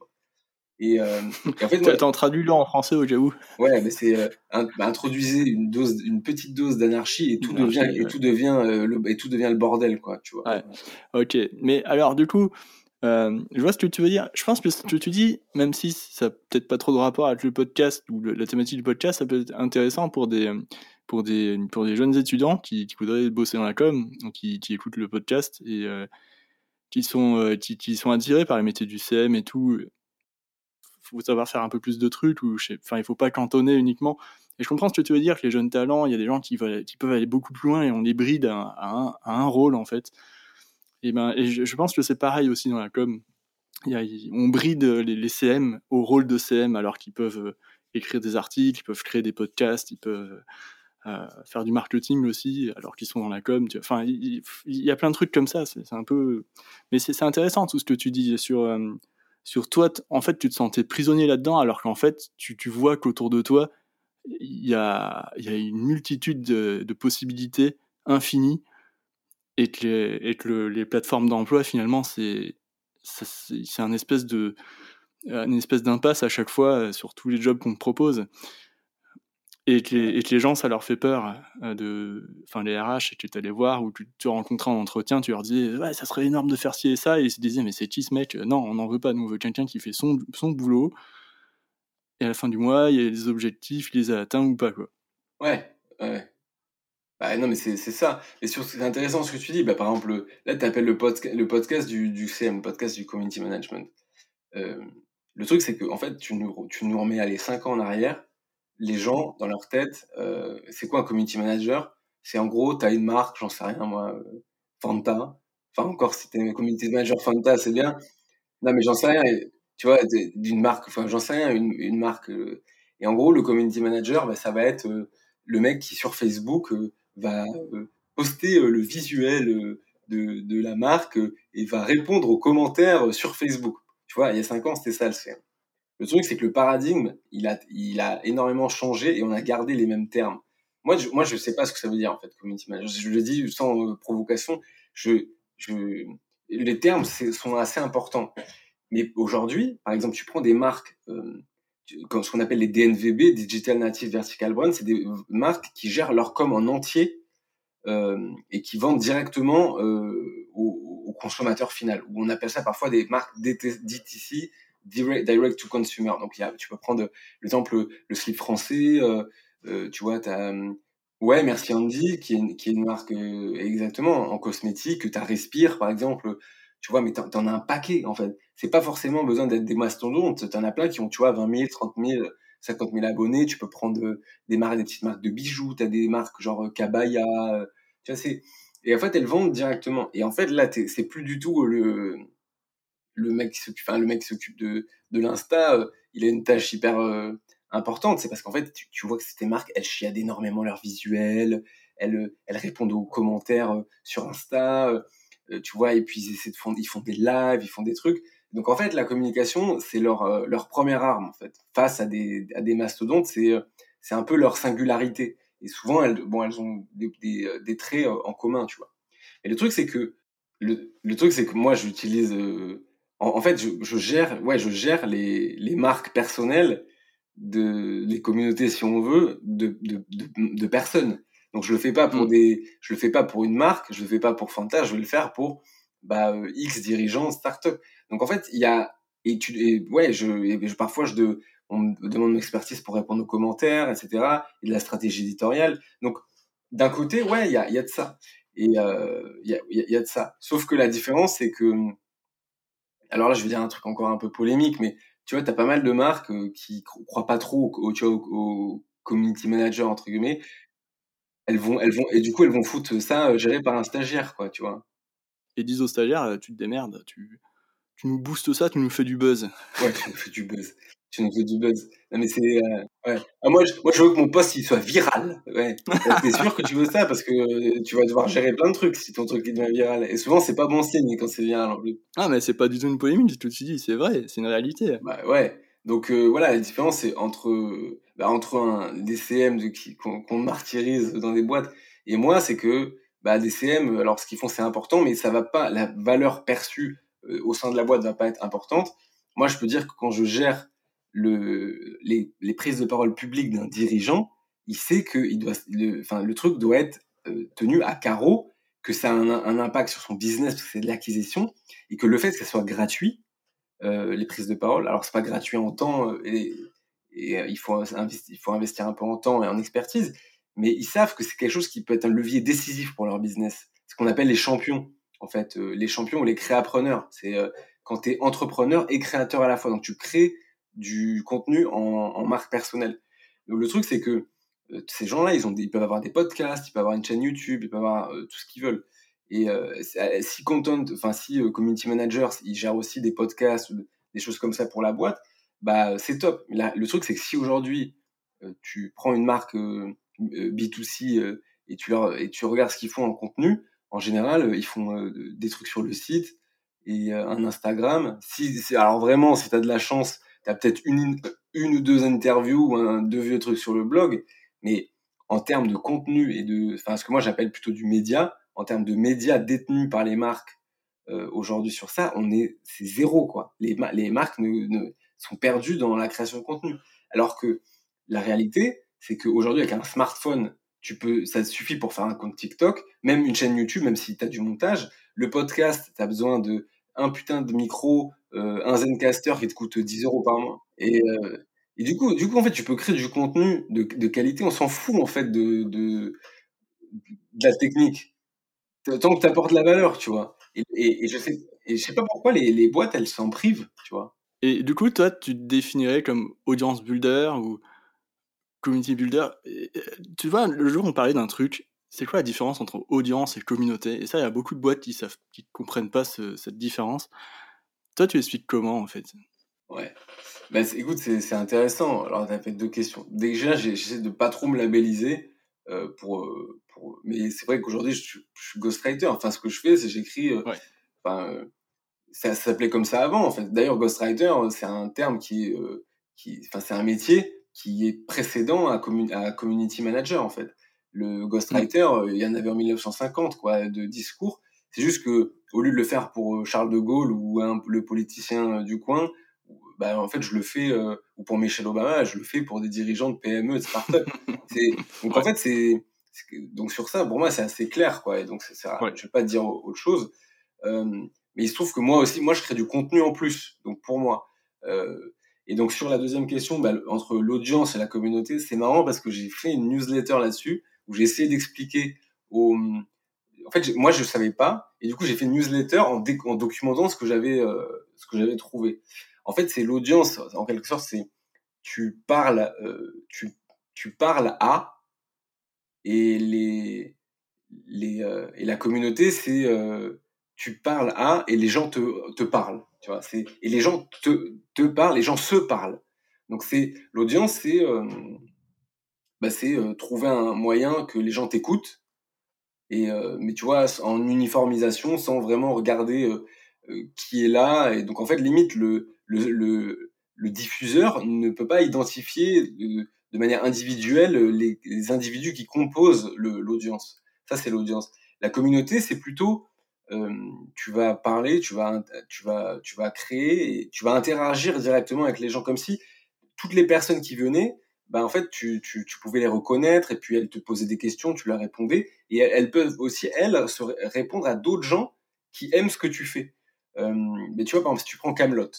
et, euh, en fait, *laughs* moi, t'en traduis là en français au cas où. Ouais, mais c'est euh, bah, introduisez une dose, une petite dose d'anarchie et tout devient et tout devient euh, le et tout devient le bordel quoi, tu vois. Ouais. Ok, mais alors du coup, euh, je vois ce que tu veux dire. Je pense que ce que tu dis, même si ça n'a peut-être pas trop de rapport avec le podcast ou la thématique du podcast, ça peut être intéressant pour des pour des pour des jeunes étudiants qui, qui voudraient bosser dans la com, qui, qui écoutent le podcast et qui sont qui, qui sont attirés par les métiers du CM et tout faut savoir faire un peu plus de trucs, ou enfin, il faut pas cantonner uniquement. Et je comprends ce que tu veux dire, que les jeunes talents, il y a des gens qui, peuvent aller beaucoup plus loin et on les bride à, un, rôle, en fait. Et, ben, je, pense que c'est pareil aussi dans la com. On bride les, CM au rôle de CM alors qu'ils peuvent euh, écrire des articles, ils peuvent créer des podcasts, ils peuvent euh, faire du marketing aussi alors qu'ils sont dans la com. Enfin, il, y a plein de trucs comme ça. C'est un peu, mais c'est intéressant tout ce que tu dis sur euh, sur toi, en fait, tu te sentais prisonnier là-dedans, alors qu'en fait, tu, vois qu'autour de toi, il y a, une multitude de, possibilités infinies, et que les, plateformes d'emploi, finalement, c'est un espèce une espèce d'impasse à chaque fois sur tous les jobs qu'on te propose. Et que, les, les gens, ça leur fait peur, euh, de, enfin les RH, tu allais voir, ou tu rencontrais en entretien, tu leur dis ouais, ça serait énorme de faire ci et ça, et ils se disaient, mais c'est qui ce mec? Non, on n'en veut pas, nous on veut quelqu'un qui fait son, boulot, et à la fin du mois, il y a des objectifs, il les a atteints ou pas, quoi. Ouais, ouais. Bah non, mais c'est ça. Et c'est intéressant ce que tu dis. Bah, par exemple, là, tu appelles le, le podcast du, CM, le podcast du Community Management. Euh, le truc, c'est que en fait, tu nous, remets les 5 ans en arrière les gens, dans leur tête, euh, c'est quoi un community manager? C'est en gros, tu as une marque, j'en sais rien moi, euh, Fanta. Enfin, encore, si tu un community manager Fanta, c'est bien. Non, mais j'en sais rien. tu vois, d'une marque, enfin, j'en sais rien, une, marque. Euh, et en gros, le community manager, bah, ça va être le mec qui, sur Facebook, va poster le visuel de, de, la marque et va répondre aux commentaires sur Facebook. Tu vois, il y a cinq ans, c'était ça le CM. Le truc, c'est que le paradigme, il a, il a énormément changé et on a gardé les mêmes termes. Moi, je, moi, je sais pas ce que ça veut dire, en fait, community manager. Je le dis sans euh, provocation. Je, je, les termes sont assez importants. Mais aujourd'hui, par exemple, tu prends des marques, euh, comme ce qu'on appelle les DNVB, Digital Native Vertical Brand, c'est des marques qui gèrent leur com en entier euh, et qui vendent directement euh, au, au, consommateur final. on appelle ça parfois des marques DTC, direct, to consumer. Donc, y a, tu peux prendre l'exemple, le slip français, euh, euh, tu vois, tu euh, ouais, Merci Andy, qui est, qui est une marque exactement en cosmétique, que tu as Respire, par exemple, tu vois, mais tu en as un paquet, en fait. C'est pas forcément besoin d'être des mastodontes. Tu en as plein qui ont, tu vois, 20 000, 30 000, 50 000 abonnés. Tu peux prendre des marques, des petites marques de bijoux. Tu as des marques genre Kabaya. tu vois, c'est. Et en fait, elles vendent directement. Et en fait, là, c'est plus du tout le, le mec qui s'occupe, enfin, le mec s'occupe de, de l'Insta, euh, il a une tâche hyper euh, importante. C'est parce qu'en fait, tu, vois que ces marques, elles chiadent énormément leur visuel, elles, elles répondent aux commentaires euh, sur Insta, tu vois, et puis ils essaient de font, ils font des lives, ils font des trucs. Donc en fait, la communication, c'est leur, leur première arme, en fait. Face à des, à des mastodontes, c'est, c'est un peu leur singularité. Et souvent, elles, bon, elles ont des, des, des traits en commun, tu vois. Et le truc, c'est que le, le truc, c'est que moi, j'utilise en, fait, je, gère, ouais, je gère les, les marques personnelles de les communautés, si on veut, de, de, de, personnes. Donc je le fais pas pour mm. des, je le fais pas pour une marque, je le fais pas pour Fanta, je vais le faire pour bah, euh, X dirigeants, start-up. Donc en fait, il y a et tu et, ouais, je, et je parfois je de, on me demande mon expertise pour répondre aux commentaires, etc. Et de la stratégie éditoriale. Donc d'un côté, ouais, il y a, y a de ça. Et euh, il y, a, y a de ça. Sauf que la différence, c'est que alors là, je vais dire un truc encore un peu polémique, mais tu vois, tu as pas mal de marques euh, qui croient pas trop au, tu vois, au, community manager, entre guillemets. Elles vont, elles vont, et du coup, elles vont foutre ça euh, géré par un stagiaire, quoi, tu vois. Et disent aux stagiaires, euh, tu te démerdes, tu, tu nous boostes ça, tu nous fais du buzz. Ouais, tu nous fais du buzz tu nous fais du buzz. Non, mais c'est, euh, ouais. Ah, moi, je, moi, je veux que mon poste, il soit viral. Ouais. T'es sûr que tu veux ça parce que euh, tu vas devoir gérer plein de trucs si ton truc devient viral. Et souvent, c'est pas bon signe quand c'est viral en plus. Ah, mais c'est pas du tout une polémique, tout tu dis, c'est vrai, c'est une réalité. Bah, ouais. Donc, euh, voilà, la différence, c'est entre, bah, entre un DCM de, qu'on, martyrise dans des boîtes et moi, c'est que, bah, DCM, alors ce qu'ils font, c'est important, mais ça va pas, la valeur perçue au sein de la boîte va pas être importante. Moi, je peux dire que quand je gère le, les, les, prises de parole publiques d'un dirigeant, il sait que il doit, le, enfin, le truc doit être euh, tenu à carreau, que ça a un, un impact sur son business parce que c'est de l'acquisition, et que le fait que ça soit gratuit, euh, les prises de parole, alors c'est pas gratuit en temps, euh, et, et il, faut investir, il faut investir un peu en temps et en expertise, mais ils savent que c'est quelque chose qui peut être un levier décisif pour leur business. Ce qu'on appelle les champions, en fait, les champions ou les créapreneurs. C'est quand tu es entrepreneur et créateur à la fois. Donc tu crées du contenu en, marque personnelle. Donc, le truc, c'est que euh, ces gens-là, ils, ont ils peuvent avoir des podcasts, ils peuvent avoir une chaîne YouTube, ils peuvent avoir euh, tout ce qu'ils veulent. Et euh, si content, enfin si community managers, ils gèrent aussi des podcasts, des choses comme ça pour la boîte, bah c'est top. Mais là, le truc, c'est que si aujourd'hui tu prends une marque B2C et tu leur et tu regardes ce qu'ils font en contenu, en général, ils font des trucs sur le site et un Instagram. Si, alors vraiment, si tu as de la chance, tu as peut-être une, une ou deux interviews ou un, deux vieux trucs sur le blog, mais en termes de contenu et de, enfin, ce que moi j'appelle plutôt du média, en termes de médias détenus par les marques euh, aujourd'hui sur ça, on est, c'est zéro quoi. Les, les marques ne, ne, sont perdues dans la création de contenu, alors que la réalité, c'est qu'aujourd'hui, avec un smartphone, tu peux, ça suffit pour faire un compte TikTok, même une chaîne YouTube, même si tu as du montage. Le podcast, tu as besoin de un putain de micro, un Zencaster qui te coûte 10 euros par mois. Et, euh, et du coup, du coup, en fait, tu peux créer du contenu de, qualité. On s'en fout, en fait, de, de, la technique. Tant que tu apportes la valeur, tu vois. Et, je sais, je sais pas pourquoi les, boîtes, elles s'en privent, tu vois. Et du coup, toi, tu te définirais comme audience builder ou community builder. Tu vois, le jour on parlait d'un truc, c'est quoi la différence entre audience et communauté? Et ça, il y a beaucoup de boîtes qui savent, qui comprennent pas cette différence. Toi, tu expliques comment en fait? Ouais. Bah, écoute, c'est intéressant. Alors, tu as fait deux questions. Déjà, j'essaie de pas trop me labelliser euh, pour, euh, pour, mais c'est vrai qu'aujourd'hui, je, je, suis ghostwriter. Enfin, ce que je fais, c'est j'écris. Euh, enfin, euh, ça, s'appelait comme ça avant, en fait. D'ailleurs, ghostwriter, c'est un terme qui, qui, enfin, c'est un métier qui est précédent à, à community manager, en fait. Le ghostwriter, mmh. il y en avait en 1950, quoi, de discours. C'est juste que, au lieu de le faire pour euh, Charles de Gaulle ou un, le politicien euh, du coin, bah, en fait, je le fais, euh, ou pour Michelle Obama, je le fais pour des dirigeants de PME, de start-up. *laughs* donc, en fait, c'est, donc sur ça, pour moi, c'est assez clair, quoi. Et donc, c'est, ouais. je vais pas dire autre chose. Euh, mais il se trouve que moi aussi, moi, je crée du contenu en plus. Donc, pour moi. Euh, et donc, sur la deuxième question, bah, entre l'audience et la communauté, c'est marrant parce que j'ai fait une newsletter là-dessus où j'ai essayé d'expliquer aux. En fait, moi, je savais pas. Et du coup, j'ai fait une newsletter en, en documentant ce que j'avais, euh, ce que j'avais trouvé. En fait, c'est l'audience. En quelque sorte, c'est tu parles, euh, tu, tu parles à et les, les euh, et la communauté, c'est tu parles à et les gens te, te parlent. Tu vois, c'est et les gens te, te parlent, les gens se parlent. Donc c'est l'audience, c'est bah, c'est trouver un moyen que les gens t'écoutent. Et euh, mais tu vois, en uniformisation, sans vraiment regarder euh, qui est là. Et donc en fait, limite le le, le, le diffuseur ne peut pas identifier de, manière individuelle les, les, individus qui composent l'audience. Ça, c'est l'audience. La communauté, c'est plutôt euh, tu vas parler, tu vas, tu vas, tu vas créer, tu vas interagir directement avec les gens comme si toutes les personnes qui venaient, ben en fait, tu, tu, tu pouvais les reconnaître et puis elles te posaient des questions, tu leur répondais et elles, elles peuvent aussi elles se répondre à d'autres gens qui aiment ce que tu fais. Euh, mais tu vois, par exemple, si tu prends Camelot,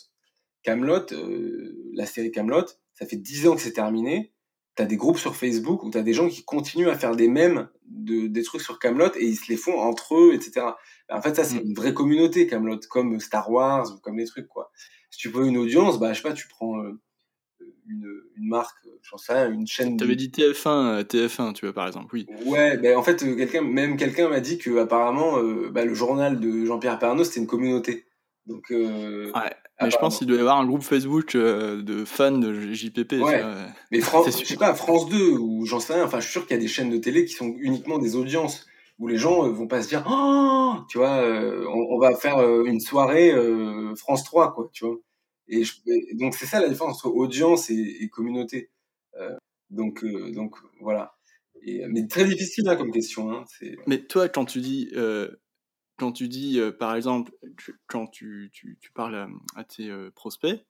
Camelot, euh, la série Camelot, ça fait dix ans que c'est terminé. T'as des groupes sur Facebook où t'as des gens qui continuent à faire des mèmes de des trucs sur Camelot et ils se les font entre eux, etc. En fait, ça c'est une vraie communauté Camelot, comme Star Wars ou comme les trucs quoi. Si tu veux une audience, bah je sais pas, tu prends euh, une, une marque, j'en sais rien, une chaîne. T'avais dit TF1, TF1, tu vois par exemple, oui. Ouais, ben en fait quelqu'un, même quelqu'un m'a dit que apparemment, euh, bah, le journal de Jean-Pierre Pernaut c'était une communauté. Donc, euh, ouais, mais je pense qu'il doit y avoir un groupe Facebook euh, de fans de JPP. Ouais. Mais France, je sais pas, France 2 ou j'en sais rien. Enfin, je suis sûr qu'il y a des chaînes de télé qui sont uniquement des audiences où les gens euh, vont pas se dire, oh, tu vois, euh, on, on, va faire euh, une soirée euh, France 3, quoi, tu vois. Et, je, et donc c'est ça la différence entre audience et, et communauté. donc, donc voilà. Et, mais très difficile hein, comme question. Hein, mais toi, quand tu dis quand tu dis, euh, par exemple, tu, quand tu, tu, tu, parles à, à tes euh, prospects,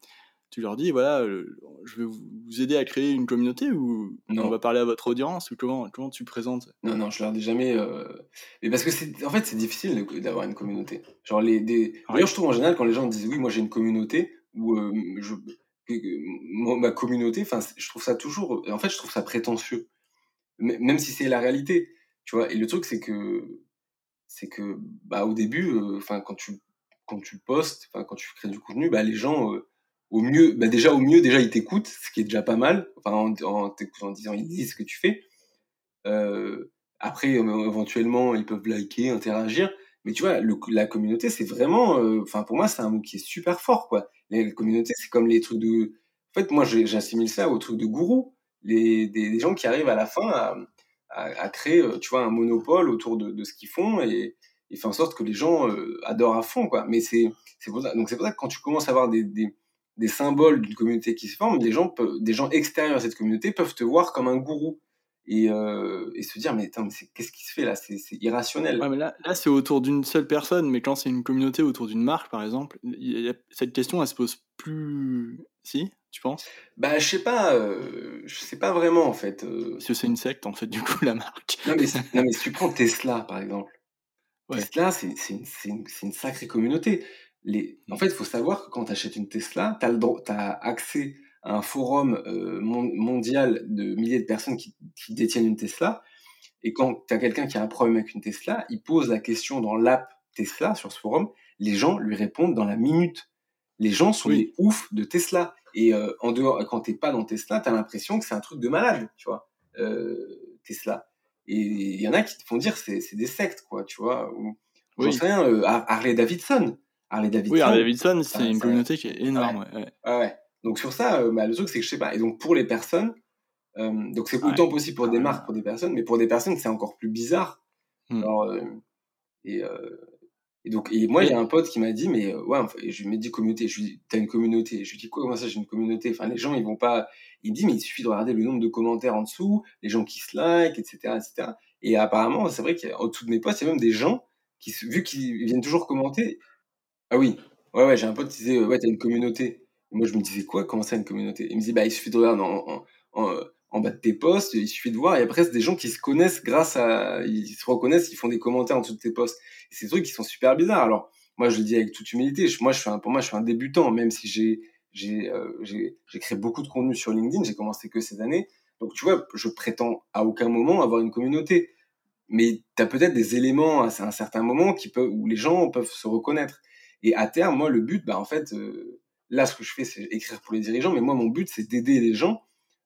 tu leur dis, voilà, euh, je vais vous aider à créer une communauté ou non. on va parler à votre audience ou comment, comment tu présentes? Non, non, je leur dis jamais. Mais parce que c'est, en fait, c'est difficile d'avoir une communauté. Genre les, des... D'ailleurs, je trouve en général quand les gens disent, oui, moi j'ai une communauté ou je, ma communauté, enfin, je trouve ça toujours. En fait, je trouve ça prétentieux, même si c'est la réalité. Tu vois? Et le truc, c'est que c'est que bah au début enfin quand tu quand tu postes quand tu crées du contenu bah les gens au mieux bah déjà au mieux déjà ils t'écoutent ce qui est déjà pas mal enfin en, en en disant ils disent ce que tu fais euh, après éventuellement ils peuvent liker interagir mais tu vois le, la communauté c'est vraiment enfin pour moi c'est un mot qui est super fort quoi. La communauté c'est comme les trucs de en fait moi j'assimile ça aux trucs de gourou. Les des, gens qui arrivent à la fin à à, à, créer, euh, tu vois, un monopole autour de, de ce qu'ils font et, et fait en sorte que les gens euh, adorent à fond, quoi. Mais c'est, pour ça, donc c'est pour ça que quand tu commences à avoir des, des, des symboles d'une communauté qui se forme, des gens, des gens extérieurs à cette communauté peuvent te voir comme un gourou et, euh, et se dire mais, attends, mais qu'est-ce qui se fait là? C'est, irrationnel. Ouais, mais là, là c'est autour d'une seule personne, mais quand c'est une communauté autour d'une marque par exemple, y a, cette question elle se pose plus. Si Tu penses? Bah, je sais pas, euh, je sais pas vraiment en fait. Euh. Parce que c'est une secte en fait, du coup, *laughs* la marque. Non mais, non, mais si tu prends Tesla par exemple, Tesla, c'est une, une, une, sacrée communauté. Les... En mmh. fait, il faut savoir que quand tu achètes une Tesla, tu as, as, accès un forum euh, mondial de milliers de personnes qui, qui détiennent une Tesla. Et quand tu as quelqu'un qui a un problème avec une Tesla, il pose la question dans l'app Tesla sur ce forum. Les gens lui répondent dans la minute. Les gens sont des oufs de Tesla. Et euh, en dehors, quand t'es pas dans Tesla, tu as l'impression que c'est un truc de malade, tu vois, euh, Tesla. Et il y en a qui te font dire c'est c'est des sectes, quoi, tu vois. Ou, oui. sais rien, euh, Harley Davidson. Harley Davidson. Oui, Harley Davidson, c'est une communauté qui est énorme. Ouais. Ouais. ouais. Donc sur ça, euh, bah, le truc c'est que je sais pas. Et donc pour les personnes, euh, donc c'est autant possible pour des marques, pour des personnes, mais pour des personnes c'est encore plus bizarre. Hmm. Alors, euh, et, et, donc et moi j'ai un pote qui m'a dit mais ouais, enfin, je lui ai dit communauté. Je lui ai dit t'as une communauté. Je lui ai dit quoi comment ça j'ai une communauté? Enfin les gens ils vont pas. Il me dit mais il suffit de regarder le nombre de commentaires en dessous, les gens qui se like, etc., etc. Et apparemment c'est vrai qu'en dessous de mes posts il y a même des gens qui vu qu'ils viennent toujours commenter. Ah oui, ouais ouais j'ai un pote qui disait ouais t'as une communauté moi, je me disais quoi Comment ça, une communauté? Il me dit, bah, il suffit de regarder en, en, en, bas de tes posts, il suffit de voir. Et après, c'est des gens qui se connaissent grâce à. Ils se reconnaissent, ils font des commentaires en dessous de tes posts. Et c'est des trucs qui sont super bizarres. Alors, moi, je le dis avec toute humilité. moi, je suis un, pour moi, je suis un débutant, même si j'ai j'ai euh, créé beaucoup de contenu sur LinkedIn. J'ai commencé que ces années. Donc, tu vois, je prétends à aucun moment avoir une communauté. Mais tu as peut-être des éléments à un certain moment qui peuvent, où les gens peuvent se reconnaître. Et à terme, moi, le but, bah, en fait, euh, là, ce que je fais, c'est écrire pour les dirigeants, mais moi, mon but, c'est d'aider les gens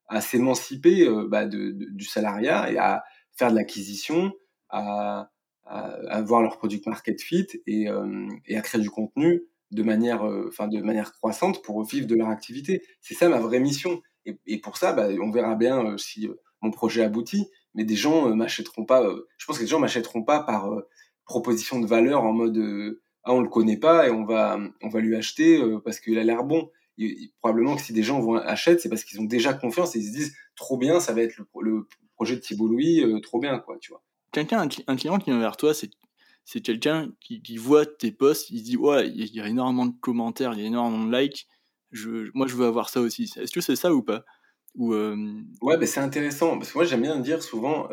à s'émanciper euh, bah, du salariat et à faire de l'acquisition, à, à, voir leur product market fit et, euh, et à créer du contenu de manière, euh, de manière croissante pour vivre de leur activité. C'est ça ma vraie mission. Et, et pour ça, bah, on verra bien si mon projet aboutit. Mais des gens m'achèteront pas. je pense que des gens m'achèteront pas par proposition de valeur en mode ah, on le connaît pas et on va, on va lui acheter euh, parce qu'il a l'air bon. probablement que si des gens vont achètent, c'est parce qu'ils ont déjà confiance et ils se disent trop bien, ça va être le, projet de Thibault Louis, euh, trop bien, quoi, tu vois. Quelqu'un, un, client qui vient vers toi, c'est c'est quelqu'un qui, qui, voit tes posts, il se dit ouais, il y a énormément de commentaires, il y a énormément de likes. Je, moi, je veux avoir ça aussi. Est-ce que c'est ça ou pas? Ou euh, Ouais, ben c'est intéressant parce que moi j'aime bien dire souvent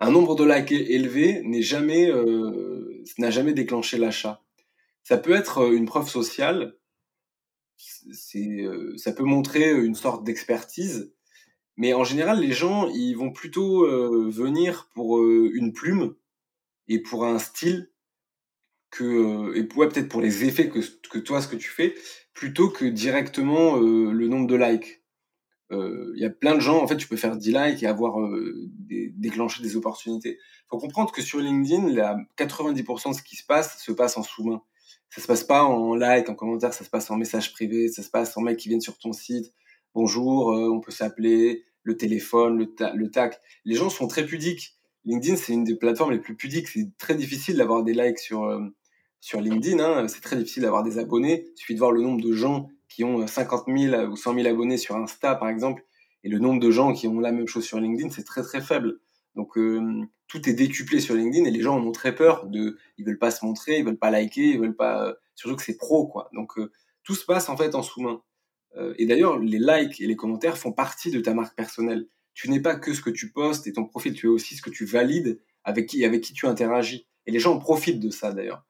un nombre de likes élevé n'est jamais n'a jamais déclenché l'achat. Ça peut être euh, une preuve sociale, euh, ça peut montrer une sorte d'expertise, mais en général, les gens, ils vont plutôt euh, venir pour une plume et pour un style que, et peut-être pour les effets que, que toi, ce que tu fais, plutôt que directement le nombre de likes. Il y a plein de gens, en fait, tu peux faire 10 likes et avoir des, déclencher des opportunités faut comprendre que sur LinkedIn, là, 90% de ce qui se passe se passe en sous-main. Ça se passe pas en like, en commentaire, ça se passe en message privé, ça se passe en mecs qui viennent sur ton site. Bonjour, euh, on peut s'appeler, le téléphone, le, tac. Les gens sont très pudiques. LinkedIn, c'est une des plateformes les plus pudiques. C'est très difficile d'avoir des likes sur, euh, sur LinkedIn. Hein. C'est très difficile d'avoir des abonnés. Il suffit de voir le nombre de gens qui ont 50 000 ou 100 000 abonnés sur Insta, par exemple, et le nombre de gens qui ont la même chose sur LinkedIn, c'est très très faible. Donc euh, tout est décuplé sur LinkedIn et les gens en ont très peur de, ils veulent pas se montrer, ils veulent pas liker, ils veulent pas, euh, surtout que c'est pro quoi. Donc euh, tout se passe en fait en sous-main. et d'ailleurs les likes et les commentaires font partie de ta marque personnelle. Tu n'es pas que ce que tu postes et ton profil, tu es aussi ce que tu valides avec qui, avec qui tu interagis. Et les gens en profitent de ça d'ailleurs.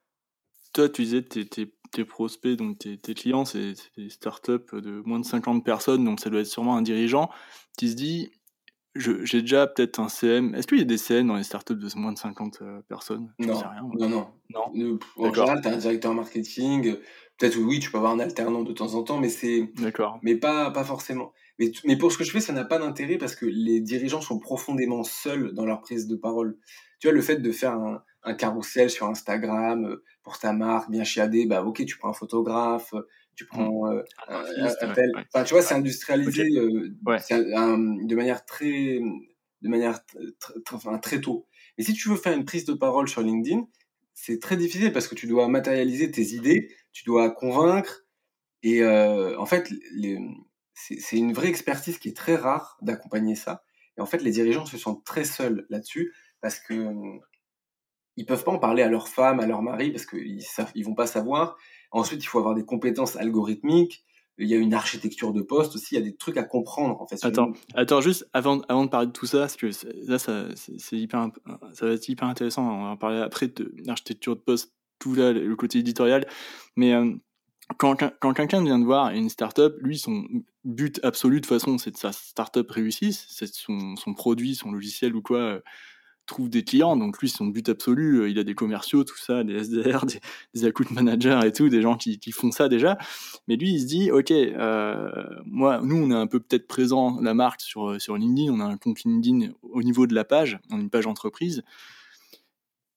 Toi, tu disais tes, tes, tes prospects, donc tes, tes clients, c'est des startups de moins de 50 personnes, donc ça doit être sûrement un dirigeant qui se dit j'ai déjà peut-être un CM. Est-ce qu'il y a des CM dans les startups de moins de 50 euh, personnes? Non. Sais rien, non. non, non, En général, tu as un directeur marketing. Peut-être oui, tu peux avoir un alternant de temps en temps, mais c'est. D'accord. Mais pas, pas forcément. Mais, mais pour ce que je fais, ça n'a pas d'intérêt parce que les dirigeants sont profondément seuls dans leur prise de parole. Tu vois, le fait de faire un, un carrousel sur Instagram euh, pour ta marque bien chiadé, bah ok, tu prends un photographe, tu mmh. prends euh, un, tel. Enfin, tu vois, c'est industrialisé euh, de manière très, de manière enfin, très tôt. Mais si tu veux faire une prise de parole sur LinkedIn, c'est très difficile parce que tu dois matérialiser tes idées, tu dois convaincre. Et euh, en fait, c'est une vraie expertise qui est très rare d'accompagner ça. Et en fait, les dirigeants se sentent très seuls là-dessus parce que ils peuvent pas en parler à leur femme, à leur mari parce qu'ils ils vont pas savoir. Ensuite, il faut avoir des compétences algorithmiques. il y a une architecture de poste aussi, il y a des trucs à comprendre. Attends, attends juste avant, de parler de tout ça, parce que là ça, c'est hyper, ça va être hyper intéressant. On va en parler après de l'architecture de poste, tout là, le côté éditorial. Mais euh, quand, quelqu'un vient de voir une startup, lui son but absolu de toute façon, c'est que sa startup réussisse, c'est son, son produit, son logiciel ou quoi euh, trouve des clients. Donc lui, son but absolu, euh, il a des commerciaux, tout ça, des SDR, *laughs* des, des account managers et tout, des gens qui, font ça déjà. Mais lui, il se dit, ok, euh, moi, nous, on est un peu peut-être présent la marque sur euh, sur LinkedIn, on a un compte LinkedIn au niveau de la page, on a une page entreprise.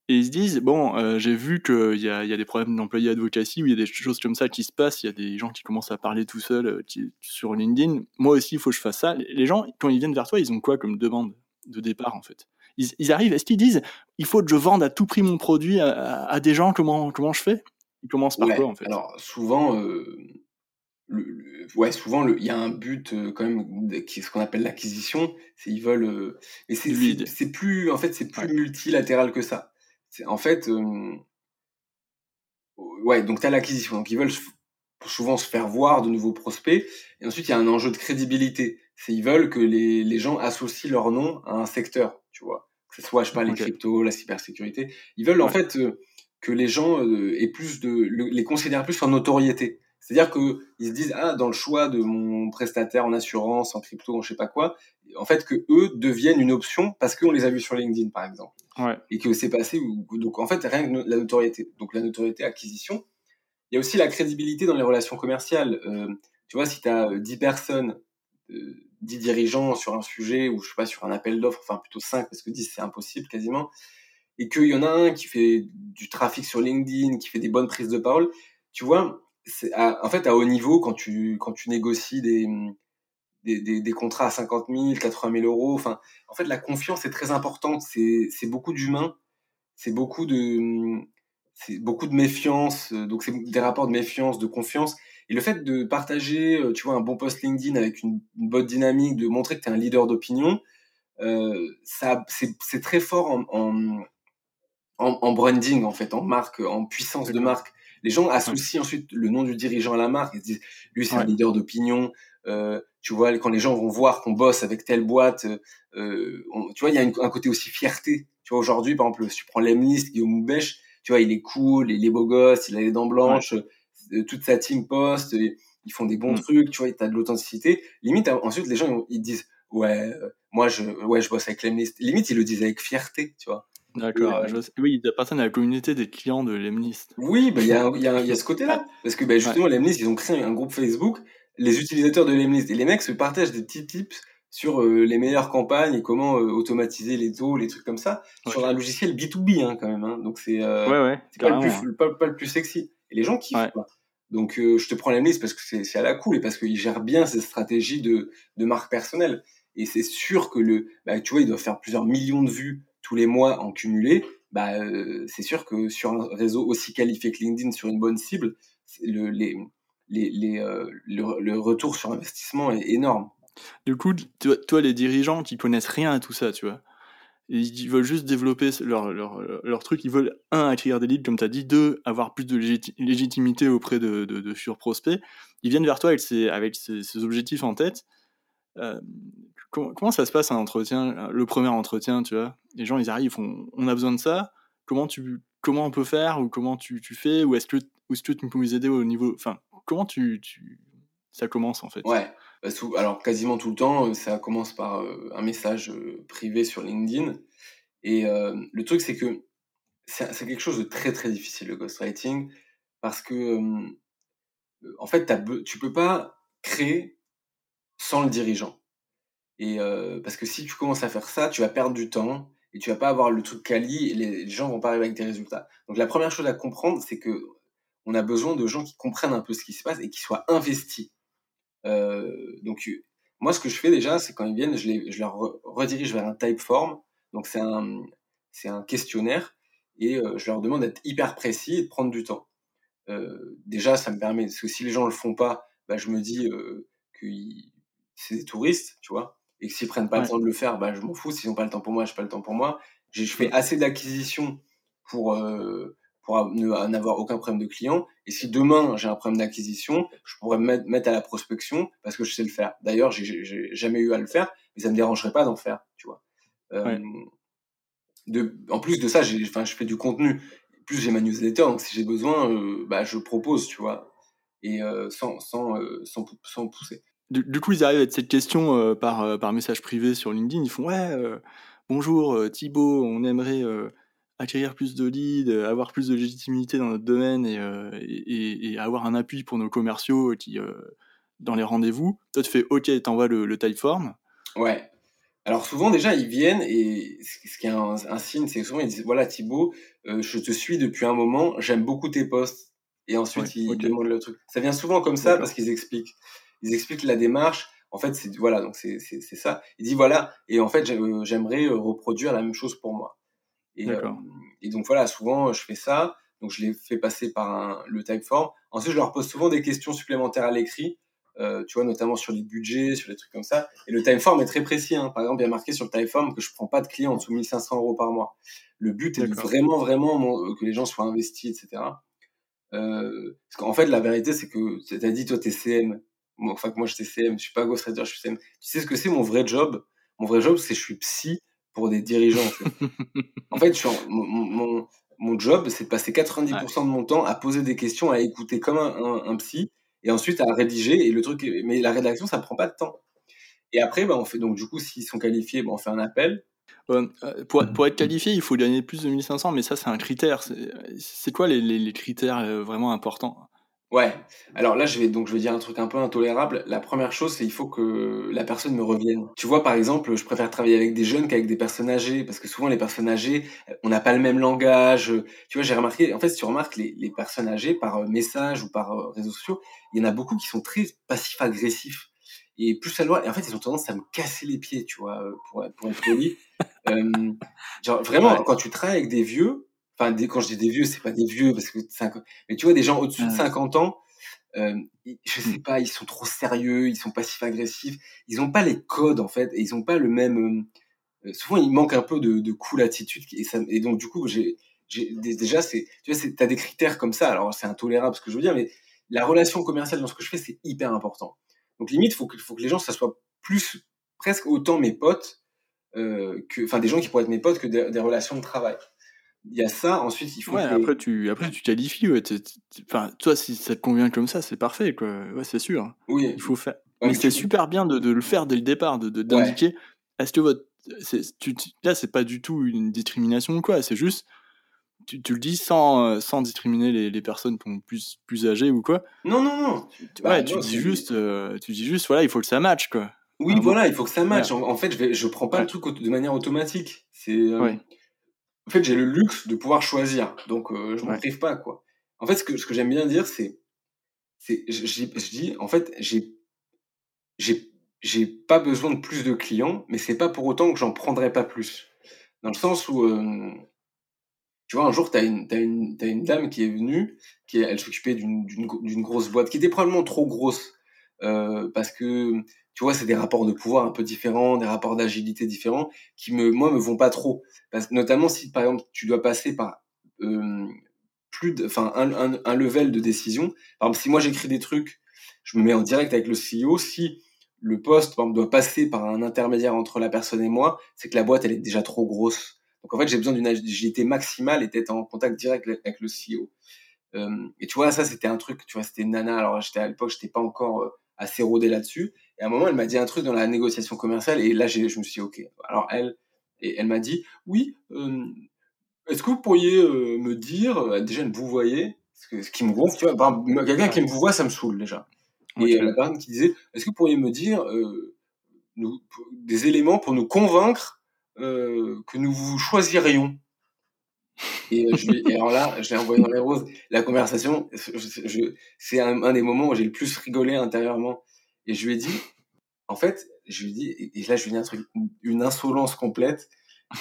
Et ils se disent, bon, j'ai vu qu'il y y a des problèmes d'employé advocacy, où il y a des choses comme ça qui se passent, il y a des gens qui commencent à parler tout seuls sur LinkedIn. Moi aussi, il faut que je fasse ça. Les gens, quand ils viennent vers toi, ils ont quoi comme demande de départ, en fait? Ils, arrivent, est-ce qu'ils disent il faut que je vende à tout prix mon produit à, des gens Comment, comment je fais? Ils commencent par quoi en fait? Alors souvent, euh, le, ouais, souvent il y a un but euh, quand même qui est ce qu'on appelle l'acquisition. C'est ils veulent, euh, et c'est plus en fait c'est plus multilatéral que ça. En fait, ouais, donc tu as l'acquisition. Donc ils veulent souvent se faire voir de nouveaux prospects. Et ensuite, il y a un enjeu de crédibilité. C'est ils veulent que les, les gens associent leur nom à un secteur tu vois. Que ce soit, je sais pas, les cryptos, la cybersécurité. Ils veulent en fait euh, que les gens euh, aient plus de, les considèrent plus en notoriété. C'est-à-dire que ils se disent ah dans le choix de mon prestataire en assurance, en crypto, en je sais pas quoi, en fait que eux deviennent une option parce qu'on les a vus sur LinkedIn par exemple. Ouais. Et que c'est passé donc en fait rien que la notoriété. Donc la notoriété acquisition. Il y a aussi la crédibilité dans les relations commerciales. Euh, tu vois si tu as 10 personnes 10 dirigeants sur un sujet ou je sais pas sur un appel d'offres, enfin plutôt 5 parce que 10 c'est impossible quasiment, et qu'il y en a un qui fait du trafic sur LinkedIn, qui fait des bonnes prises de parole, tu vois, c'est en fait à haut niveau quand tu quand tu négocies des des, des, des contrats à 50 000, 80 000 euros, enfin en fait la confiance est très importante, c'est c'est beaucoup d'humains, c'est beaucoup de c'est beaucoup de méfiance, donc c'est des rapports de méfiance, de confiance et le fait de partager, euh, tu vois, un bon post LinkedIn avec une, bonne dynamique, de montrer que tu es un leader d'opinion, euh, ça, c'est très fort en, en, en, branding, en fait, en marque, en puissance de marque. Les gens associent ensuite le nom du dirigeant à la marque. Ils se disent, lui, c'est un leader d'opinion. Euh, tu vois, quand les gens vont voir qu'on bosse avec telle boîte, euh, tu vois, il y a un côté aussi fierté. Tu vois, aujourd'hui, par exemple, si tu prends Lemlist, Guillaume Moubèche, tu vois, il est cool, il est beau gosse, il a les dents blanches toute sa team poste, ils font des bons mm. trucs, tu vois, t'as de l'authenticité. Limite, ensuite, les gens, ils disent, ouais, euh, moi, je, ouais, je bosse avec Lemlist. Limite, ils le disent avec fierté, tu vois. D'accord. Euh, oui, il appartiennent à la communauté des clients de Lemlist. Oui, bah, il y, a, y, a, y a ce côté-là. Parce que bah, justement, Lemlist, ils ont créé un groupe Facebook, les utilisateurs de Lemlist. Et les mecs se partagent des petits tips sur euh, les meilleures campagnes et comment automatiser les taux, les trucs comme ça, sur un logiciel B2B hein, quand même. Hein. Donc c'est ouais, ouais, pas, le plus, pas, pas, le plus sexy. Et les gens kiffent. Quoi. Donc, euh, je te prends la liste parce que c'est à la cool et parce qu'il gère bien ses stratégies de, marque personnelle. Et c'est sûr que le, bah, tu vois, il doit faire plusieurs millions de vues tous les mois en cumulé. Bah, euh, c'est sûr que sur un réseau aussi qualifié que LinkedIn, sur une bonne cible, le, les, les, euh, retour sur investissement est énorme. Du coup, toi, toi, les dirigeants qui connaissent rien à tout ça, tu vois, ils veulent juste développer leur, leur, leur, truc. Ils veulent, un, acquérir des leads, comme tu as dit, deux, avoir plus de légitimité auprès de, de, de futurs prospects. Ils viennent vers toi avec ces, avec ces, objectifs en tête. Euh, comment, ça se passe un entretien, le premier entretien, tu vois? Les gens, ils arrivent, ils on a besoin de ça. Comment, tu, comment on peut faire ou comment tu, tu fais? Ou est-ce que, est que tu peux nous aider au niveau... Enfin, comment tu, tu, ça commence en fait? Ouais. Bah, alors quasiment tout le temps, euh, ça commence par euh, un message euh, privé sur LinkedIn. Et le truc, c'est que c'est quelque chose de très très difficile le ghostwriting parce que en fait, tu peux pas créer sans le dirigeant. Et parce que si tu commences à faire ça, tu vas perdre du temps et tu vas pas avoir le truc quali et les, gens vont pas arriver avec des résultats. Donc la première chose à comprendre, c'est que on a besoin de gens qui comprennent un peu ce qui se passe et qui soient investis euh, donc, moi, ce que je fais déjà, c'est quand ils viennent, je, les, je leur redirige vers un type form. Donc, c'est un, c'est un questionnaire et euh, je leur demande d'être hyper précis et de prendre du temps. Euh, déjà, ça me permet, parce que si les gens le font pas, bah, je me dis euh, que c'est des touristes, tu vois, et que s'ils prennent pas le temps de le faire, bah, je m'en fous. S'ils n'ont pas le temps pour moi, je n'ai pas le temps pour moi. Je fais assez d'acquisition pour, pour n'avoir aucun problème de client. Et si demain j'ai un problème d'acquisition, je pourrais me mettre à la prospection parce que je sais le faire. D'ailleurs, j'ai jamais eu à le faire, mais ça me dérangerait pas d'en faire, tu vois. Euh, de, en plus de ça, enfin, je fais du contenu. Plus j'ai ma newsletter, donc si j'ai besoin, euh, bah, je propose, tu vois, et euh, sans, sans, sans, sans, pousser. Du, coup, ils arrivent à cette question par, par message privé sur LinkedIn. Ils font Ouais, bonjour Thibaut, on aimerait acquérir plus de leads, euh, avoir plus de légitimité dans notre domaine et, euh, et, avoir un appui pour nos commerciaux qui, euh, dans les rendez-vous. Toi, tu fais OK, t'envoies le, le typeform. Ouais. Alors souvent déjà ils viennent et ce qui est un, signe, c'est que souvent ils disent voilà Thibaut, je te suis depuis un moment, j'aime beaucoup tes posts et ensuite ils demandent le truc. Ça vient souvent comme ça parce qu'ils expliquent, ils expliquent la démarche. En fait c'est voilà donc c'est ça. Il dit voilà et en fait j'aimerais reproduire la même chose pour moi. Et, euh, et, donc voilà, souvent je fais ça. Donc je les fais passer par un, le typeform. Ensuite, je leur pose souvent des questions supplémentaires à l'écrit, euh, tu vois, notamment sur les budgets, sur les trucs comme ça. Et le typeform est très précis. Hein. Par exemple, il y a marqué sur le typeform que je prends pas de clients en dessous de 1500 euros par mois. Le but est de vraiment, vraiment euh, que les gens soient investis, etc. Euh, parce qu'en fait, la vérité, c'est que tu as dit, toi, t'es CM. enfin, que moi, j'étais CM. Je suis pas ghostwriter, je suis CM. Tu sais ce que c'est mon vrai job? Mon vrai job, c'est je suis psy pour des dirigeants. En fait, mon, mon, job, c'est de passer 90% de mon temps à poser des questions, à écouter comme un, un, psy, et ensuite à rédiger. Et le truc, mais la rédaction, ça prend pas de temps. Et après, bah, on fait donc du coup, s'ils sont qualifiés, bah, on fait un appel. Euh, pour, pour, être qualifié, il faut gagner plus de 1500, mais ça, c'est un critère. C'est quoi les, les, les, critères euh, vraiment importants? Ouais. Alors là, je vais donc je vais dire un truc un peu intolérable. La première chose, c'est il faut que la personne me revienne. Tu vois, par exemple, je préfère travailler avec des jeunes qu'avec des personnes âgées parce que souvent les personnes âgées, on n'a pas le même langage. Tu vois, j'ai remarqué. En fait, si tu remarques les, les personnes âgées par euh, message ou par euh, réseaux sociaux, il y en a beaucoup qui sont très passifs-agressifs. Et plus ça doit, et en fait, ils ont tendance à me casser les pieds, tu vois, euh, pour, pour être poli. *laughs* euh, genre, vraiment, quand tu travailles avec des vieux, enfin, quand je dis des vieux, c'est pas des vieux parce que mais tu vois, des gens au-dessus de 50 ans, euh, je sais pas, ils sont trop sérieux, ils sont passifs-agressifs, ils ont pas les codes en fait, et ils ont pas le même. Euh, euh, souvent, il manque un peu de, de cool attitude, et, ça, et donc du coup, j'ai, déjà, c'est, tu vois, t'as des critères comme ça. Alors, c'est intolérable ce que je veux dire, mais la relation commerciale dans ce que je fais, c'est hyper important. Donc, limite, faut que, faut que les gens, ça soit plus, presque autant mes potes euh, que, enfin, des gens qui pourraient être mes potes que des relations de travail il y a ça. Ensuite, il faut. Ouais, après, tu, après, tu qualifies. Ouais, enfin, toi, si ça te convient comme ça, c'est parfait, quoi. Ouais, c'est sûr. Oui. Il faut faire. mais c'est super bien de, de, le faire dès le départ, de d'indiquer. Est-ce que votre. Tu, là, c'est pas du tout une discrimination ou quoi. C'est juste. Tu, tu, le dis sans, sans discriminer les, les personnes plus, plus âgées ou quoi. Non, non, non. Tu, ouais, tu, dis juste, euh, tu dis juste, voilà, il faut que ça matche, quoi. Oui, voilà, il faut que ça matche. En, fait, je, vais, je prends pas le truc de manière automatique. C'est. Euh, en fait, j'ai le luxe de pouvoir choisir. Donc, euh, je m'en prive pas, quoi. En fait, ce que, ce que j'aime bien dire, c'est, c'est, je, je, dis, en fait, j'ai, j'ai, j'ai pas besoin de plus de clients, mais c'est pas pour autant que j'en prendrai pas plus. Dans le sens où, euh, tu vois, un jour, une, t'as une, t'as une dame qui est venue, qui, elle s'occupait d'une, d'une, d'une grosse boîte, qui était probablement trop grosse, euh, parce que, tu vois, c'est des rapports de pouvoir un peu différents, des rapports d'agilité différents, qui me, moi, me vont pas trop. Parce que notamment si, par exemple, tu dois passer par euh, plus enfin, un, un, level de décision. Par exemple, si moi j'écris des trucs, je me mets en direct avec le CEO. Si le poste, par exemple, doit passer par un intermédiaire entre la personne et moi, c'est que la boîte, elle est déjà trop grosse. Donc en fait, j'ai besoin d'une agilité maximale et d'être en contact direct avec le CEO. Euh, et tu vois, ça, c'était un truc, tu vois, c'était nana. Alors, j'étais à l'époque, j'étais pas encore assez rodé là-dessus. Et à un moment, elle m'a dit un truc dans la négociation commerciale, et là, je me suis dit, OK. Alors, elle, et elle m'a dit, oui, euh, est-ce que vous pourriez euh, me dire, euh, déjà, vous voyez, ce qui me gonfle, tu vois, quelqu'un qui me vous voit, ça me saoule déjà. Et la personne qui disait, est-ce que vous pourriez me dire nous, des éléments pour nous convaincre que nous vous choisirions? Et, je alors là, je l'ai envoyé dans les roses. La conversation, c'est un, un, des moments où j'ai le plus rigolé intérieurement. Et je lui ai dit, en fait, je lui dis, et là je lui dis un truc, une insolence complète.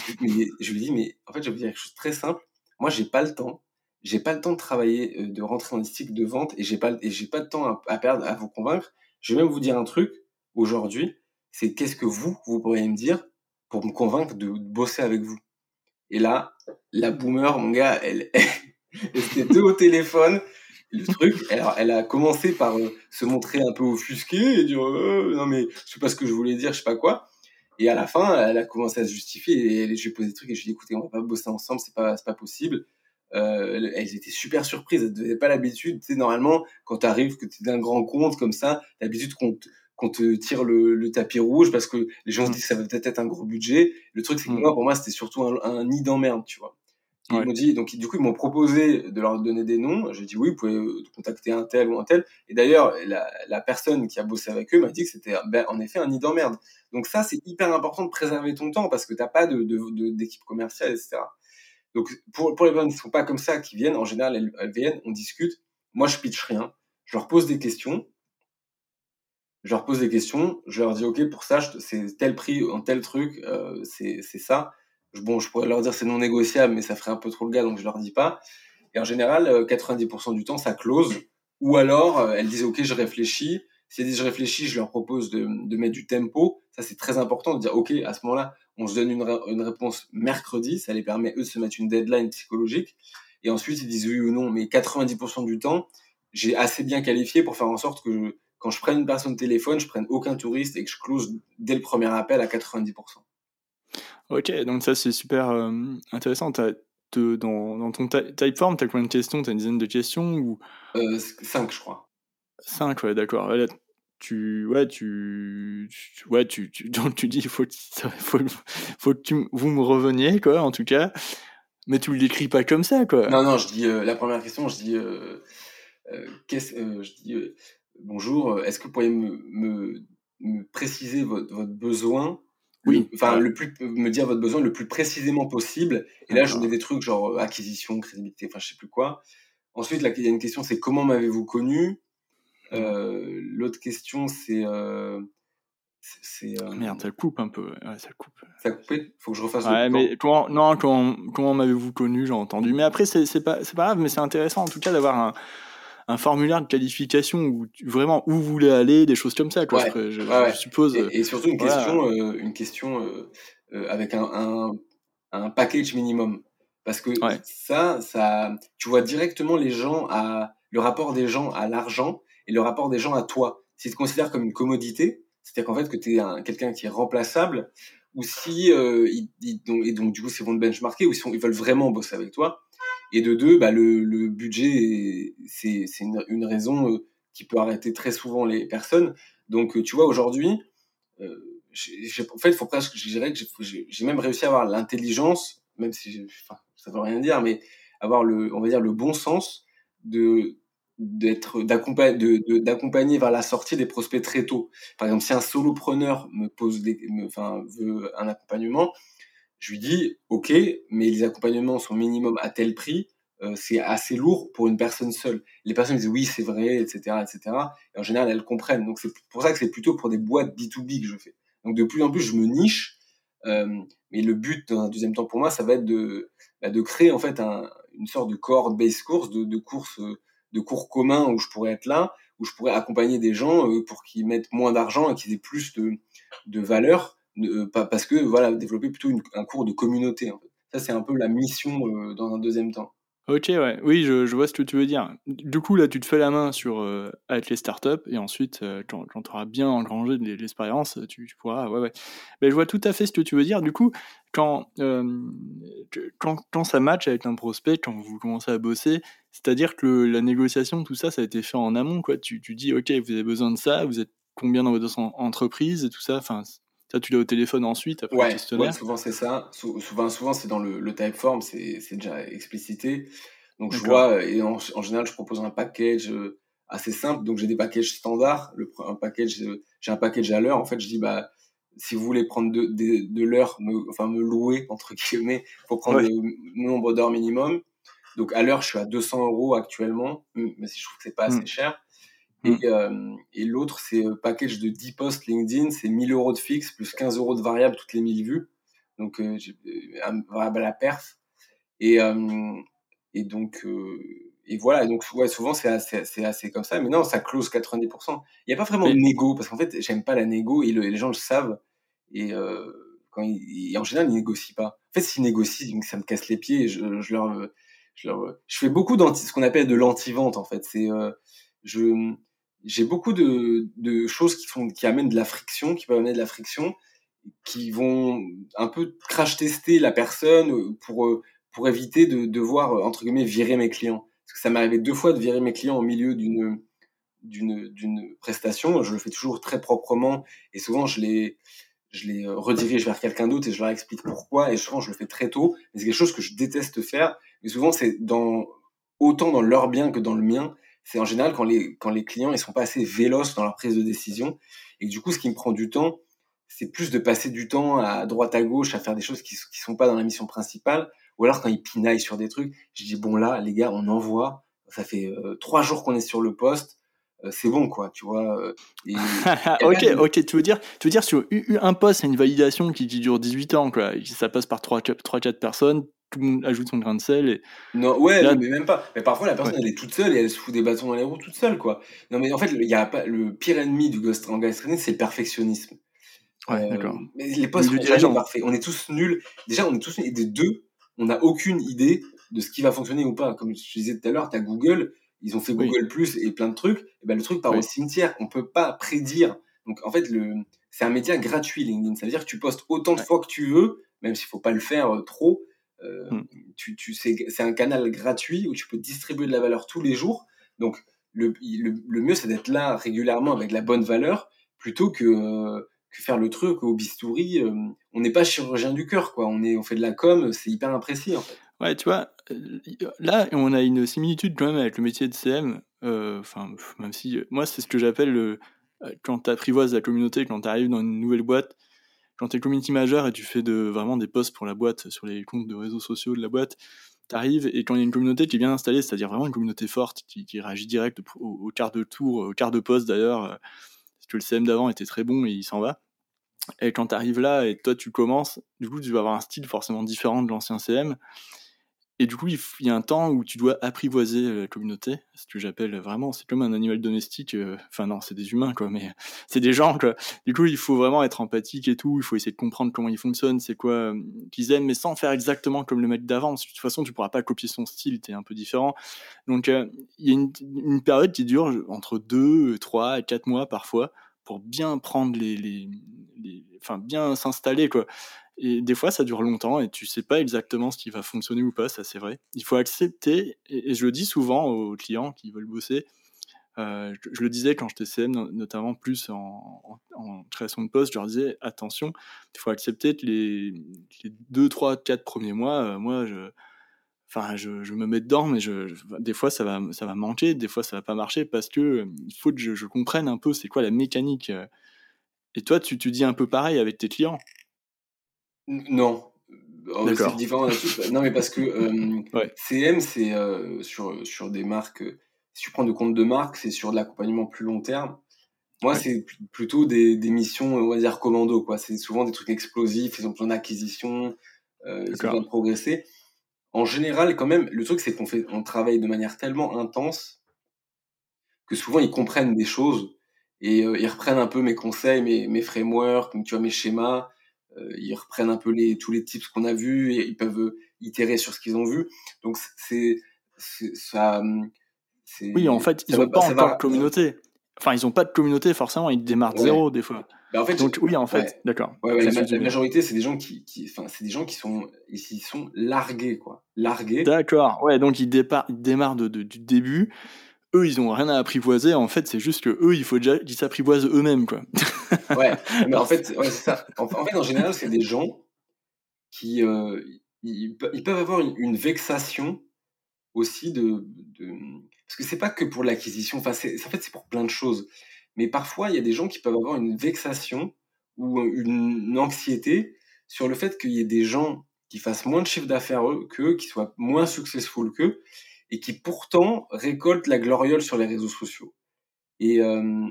je lui dis, mais en fait, je vais vous dire quelque chose de très simple. Moi, j'ai pas le temps. J'ai pas le temps de travailler, euh, de rentrer dans les cycles de vente, et j'ai pas, et j'ai pas de temps à, perdre à vous convaincre. Je vais même vous dire un truc aujourd'hui. C'est qu'est-ce que vous, vous pourriez me dire pour me convaincre de bosser avec vous? Et là, la boomer, mon gars, elle, *laughs* c'était deux au téléphone. Le truc, elle, elle, a commencé par euh, se montrer un peu offusquée et dire euh, non mais je sais pas ce que je voulais dire, je sais pas quoi. Et à la fin, elle a commencé à se justifier et je lui ai posé des trucs et je lui ai dit écoutez, on va pas bosser ensemble, c'est pas c'est pas possible. Euh, elles étaient super surprises, elles n'avaient pas l'habitude. Tu sais, normalement, quand tu arrives, que tu es d'un grand compte comme ça, l'habitude qu'on qu'on te tire le, le, tapis rouge parce que les gens se mmh. disent que ça va peut-être être un gros budget. Le truc, c'est que mmh. moi, pour moi, c'était surtout un, un nid d'emmerde, tu vois. Ils m'ont dit, donc du coup, ils m'ont proposé de leur donner des noms. J'ai dit oui, vous pouvez euh, contacter un tel ou un tel. Et d'ailleurs, la, la, personne qui a bossé avec eux m'a dit que c'était ben, en effet un nid d'emmerde. Donc ça, c'est hyper important de préserver ton temps parce que t'as pas de, d'équipe commerciale, etc. Donc pour, pour les personnes qui sont pas comme ça, qui viennent, en général, elles, elles viennent, on discute. Moi, je pitch rien. Je leur pose des questions je leur pose des questions, je leur dis ok pour ça c'est tel prix en tel truc, euh, c'est ça. Bon, je pourrais leur dire c'est non négociable, mais ça ferait un peu trop le gars, donc je leur dis pas. Et en général, 90% euh, du temps, ça close. Ou alors, euh, elles disent ok, je réfléchis. Si elles disent je réfléchis, je leur propose de, de mettre du tempo. Ça, c'est très important de dire ok, à ce moment-là, on se donne une, réponse mercredi. Ça les permet eux de se mettre une deadline psychologique. Et ensuite, ils disent oui ou non. Mais 90% du temps, j'ai assez bien qualifié pour faire en sorte que quand je prenne une personne de téléphone, je prenne aucun touriste et que je close dès le premier appel à 90%. Ok, donc ça c'est super euh, intéressant. dans, dans, ton typeform, tu as combien de questions? Tu as une dizaine de questions ou... Euh, cinq, je crois. Cinq, ouais, d'accord. tu, ouais, tu, ouais, tu, tu, *laughs* donc tu dis, il faut, faut, faut que tu, vous me reveniez, quoi, en tout cas. Mais tu l'écris pas comme ça, quoi. Non, non, je dis, euh, la première question, je dis, qu'est-ce, je dis, bonjour, est-ce que vous pourriez me, préciser votre, besoin oui. Enfin, le plus, me dire votre besoin le plus précisément possible. Et là, je mets des trucs genre euh, acquisition, crédibilité, enfin, je sais plus quoi. Ensuite, là, il y a une question, c'est comment m'avez-vous connu? Euh, L'autre question, c'est. c'est ah, Merde, ça coupe un peu. ça coupe. Ça a coupé? Faut que je refasse ouais, mais comment, Non, comment, comment m'avez-vous connu J'ai entendu. Mais après, c'est pas, pas grave, mais c'est intéressant en tout cas d'avoir un un formulaire de qualification où vraiment où vous voulez aller, des choses comme ça, quoi. je, suppose. Et, surtout une question, euh, une question euh, euh, avec un, un, un, package minimum, parce que ça, ça, tu vois directement les gens à le rapport des gens à l'argent et le rapport des gens à toi. Si tu te considères comme une commodité, c'est-à-dire qu'en fait que tu es quelqu'un qui est remplaçable, ou si ils, et donc du coup c'est vont te benchmarker, ou si ils veulent vraiment bosser avec toi et de deux, bah, le, le budget, c'est une, une, raison euh, qui peut arrêter très souvent les personnes. Donc, euh, tu vois, aujourd'hui, euh, en fait, faut presque, je dirais que j'ai même réussi à avoir l'intelligence, même si enfin, ça veut rien dire, mais avoir le, on va dire, le bon sens de d'être d'accompagner vers la sortie des prospects très tôt. Par exemple, si un solopreneur me pose des, enfin, veut un accompagnement, je lui dis, OK, mais les accompagnements sont minimum à tel prix, euh, c'est assez lourd pour une personne seule. Les personnes disent oui, c'est vrai, etc., etc. Et en général, elles comprennent. Donc c'est pour ça que c'est plutôt pour des boîtes B2B que je fais. Donc de plus en plus, je me niche. Euh, mais le but, dans un deuxième temps pour moi, ça va être de, bah, de créer en fait un, une sorte de cohort base course, de, de course, de cours communs où je pourrais être là, où je pourrais accompagner des gens euh, pour qu'ils mettent moins d'argent et qu'ils aient plus de, de valeur euh, parce que voilà, développer plutôt un cours de communauté. Ça, c'est un peu la mission euh, dans un deuxième temps. Ok, ouais. Oui, je, vois ce que tu veux dire. Du coup, là, tu te fais la main sur euh, avec les startups et ensuite, quand, tu auras bien engrangé l'expérience, tu, pourras. Ouais, ouais. Mais je vois tout à fait ce que tu veux dire. Du coup, quand, quand, quand, ça match avec un prospect, quand vous commencez à bosser, c'est-à-dire que la négociation, tout ça, ça a été fait en amont. Quoi. Tu, tu dis, OK, vous avez besoin de ça, vous êtes combien dans votre entreprise et tout ça? Enfin, ça, tu l'as au téléphone ensuite, après ouais, ouais, souvent c'est ça. souvent, souvent c'est dans le, le typeform, c'est déjà explicité. Donc je vois, et en, général, je propose un package euh, assez simple. Donc j'ai des packages standards. Le, un package, euh, j'ai un package à l'heure. En fait, je dis bah si vous voulez prendre de, de, de l'heure, enfin me louer *laughs* entre guillemets, faut prendre le nombre d'heures minimum. Donc à l'heure, je suis à 200 euros actuellement, mais si je trouve que c'est pas assez mmh. cher. Et, euh, et l'autre, c'est un package de 10 posts LinkedIn, c'est 1000 euros de fixe plus 15 euros de variable toutes les 1000 vues. Donc, euh, euh un variable à la perf. Et, euh, et donc, euh, et voilà. Donc, ouais, souvent, c'est assez, assez comme ça. Mais non, ça close 90%. Il n'y a pas vraiment de négo, parce qu'en fait, j'aime pas la négo et les gens le savent. Et, quand ils, en général, ils négocient pas. En fait, s'ils négocient, ça me casse les pieds. je, je leur je, leur, je fais beaucoup d'anti, ce qu'on appelle de l'anti-vente en fait. C'est, euh, je, j'ai beaucoup de, de choses qui font, qui amènent de la friction, qui peuvent amener de la friction, qui vont un peu crash tester la personne pour pour éviter de devoir entre guillemets virer mes clients. Parce que ça m'est arrivé deux fois de virer mes clients au milieu d'une d'une d'une prestation. Je le fais toujours très proprement et souvent je les je les redirige vers quelqu'un d'autre et je leur explique pourquoi. Et souvent, je le fais très tôt. Mais c'est quelque chose que je déteste faire. Mais souvent, c'est dans autant dans leur bien que dans le mien. C'est en général quand les quand les clients ils sont pas assez véloces dans leur prise de décision. Et du coup, ce qui me prend du temps, c'est plus de passer du temps à droite à gauche à faire des choses qui qui sont pas dans la mission principale. Ou alors quand ils pinaillent sur des trucs, je dis bon là, les gars, on envoie. Ça fait euh, trois jours qu'on est sur le poste euh, c'est bon quoi tu vois euh, *laughs* ok ok tu veux dire tu veux dire sur un poste c'est une validation qui, dure 18 ans quoi ça passe par 3 3 4 personnes tout le monde ajoute son grain de sel et non ouais mais même pas. Mais parfois la personne elle est toute seule et elle se fout des bâtons dans les roues toute seule quoi. Non mais en fait il y a pas le pire ennemi du ghost en c'est le perfectionnisme. Ouais euh, d'accord. mais les postes sont parfaits. On est tous nuls. Déjà on est tous nuls. Et des deux on n'a aucune idée de ce qui va fonctionner ou pas. Comme je disais tout à l'heure tu as Google ils ont fait Google Plus et plein de trucs, et ben le truc part au cimetière. On peut pas prédire. Donc en fait, le, c'est un média gratuit LinkedIn. Ça veut dire que tu postes autant de fois que tu veux, même s'il faut pas le faire euh, trop. Euh, hmm. tu, tu, c'est, un canal gratuit où tu peux distribuer de la valeur tous les jours. Donc le, le, mieux, c'est d'être là régulièrement avec la bonne valeur plutôt que, euh, que faire le truc au bistouri. on n'est pas chirurgien du cœur, quoi. On, est, on fait de la com, c'est hyper imprécis en fait. Ouais, tu vois, là, on a une similitude quand même avec le métier de CM. Euh, enfin, même si moi, c'est ce que j'appelle le, quand tu apprivoises la communauté, quand tu arrives dans une nouvelle boîte, quand tu es community manager et tu fais vraiment des posts pour la boîte sur les comptes de réseaux sociaux de la boîte, tu arrives et quand il y a une communauté qui est bien installée, c'est-à-dire vraiment une communauté forte qui, réagit direct au, quart de tour, au quart de poste d'ailleurs, parce que le CM d'avant était très bon et il s'en va. Et quand tu arrives là et toi tu commences, du coup tu vas avoir un style forcément différent de l'ancien CM. Et du coup, il y a un temps où tu dois apprivoiser euh, la communauté, ce que j'appelle vraiment, c'est comme un animal domestique. Euh, enfin non, c'est des humains quoi, mais *laughs* c'est des gens. Du coup, il faut vraiment être empathique et tout. Il faut essayer de comprendre comment ils fonctionnent, c'est quoi euh, qu'ils aiment, mais sans faire exactement comme le mec d'avant. De toute façon, tu pourras pas copier son style, t'es un peu différent. Donc, il y a une, période qui dure entre deux, trois et quatre mois parfois pour bien prendre les, bien s'installer quoi. Et des fois, ça dure longtemps et tu sais pas exactement ce qui va fonctionner ou pas, ça c'est vrai. Il faut accepter, et, je le dis souvent aux clients qui veulent bosser, euh, je, le disais quand j'étais CM, notamment plus en, création de poste, je leur disais attention, il faut accepter que les, les 2, 3, 4 premiers mois, euh, moi, je, je, me mets dedans, mais des fois ça va, ça va manquer, des fois ça va pas marcher parce que euh, faut que je, comprenne un peu c'est quoi la mécanique. Et toi, tu, tu dis un peu pareil avec tes clients. Non. Oh, c'est différent Non, mais parce que euh, CM, c'est euh, sur, sur des marques. Si tu prends de compte de marque, c'est sur de l'accompagnement plus long terme. Moi, c'est plutôt des, des, missions, on va dire, commando. quoi. C'est souvent des trucs explosifs, ils ont besoin d'acquisition, euh, ils ont besoin de progresser. En général, quand même, le truc, c'est qu'on fait, on travaille de manière tellement intense que souvent, ils comprennent des choses et ils reprennent un peu mes conseils, mes, mes frameworks, tu vois, mes schémas euh, ils reprennent un peu les, tous les tips qu'on a vus et ils peuvent euh, itérer sur ce qu'ils ont vu. Donc c'est ça. Oui, en fait, ils n'ont pas encore de communauté. Enfin, ils n'ont pas de communauté forcément. Ils démarrent zéro des fois. Bah, en fait, Donc oui, en fait, d'accord. Ouais, la, majorité, c'est des gens qui, qui c'est des gens qui sont, ils sont largués, quoi, largués. D'accord. Ouais, donc ils, ils démarrent de, du début eux, ils ont rien à apprivoiser. En fait, c'est juste que eux, il faut déjà qu'ils s'apprivoisent eux-mêmes, quoi. *laughs* ouais, mais en fait, *laughs* c'est ça. En, fait, en général, c'est des gens qui euh, ils, peuvent avoir une, vexation aussi de, de... parce que c'est pas que pour l'acquisition. Enfin, c'est en fait c'est pour plein de choses. Mais parfois, il y a des gens qui peuvent avoir une vexation ou une anxiété sur le fait qu'il y ait des gens qui fassent moins de chiffre d'affaires qu'eux, qui soient moins successful qu'eux, et qui pourtant récolte la gloriole sur les réseaux sociaux. Et euh,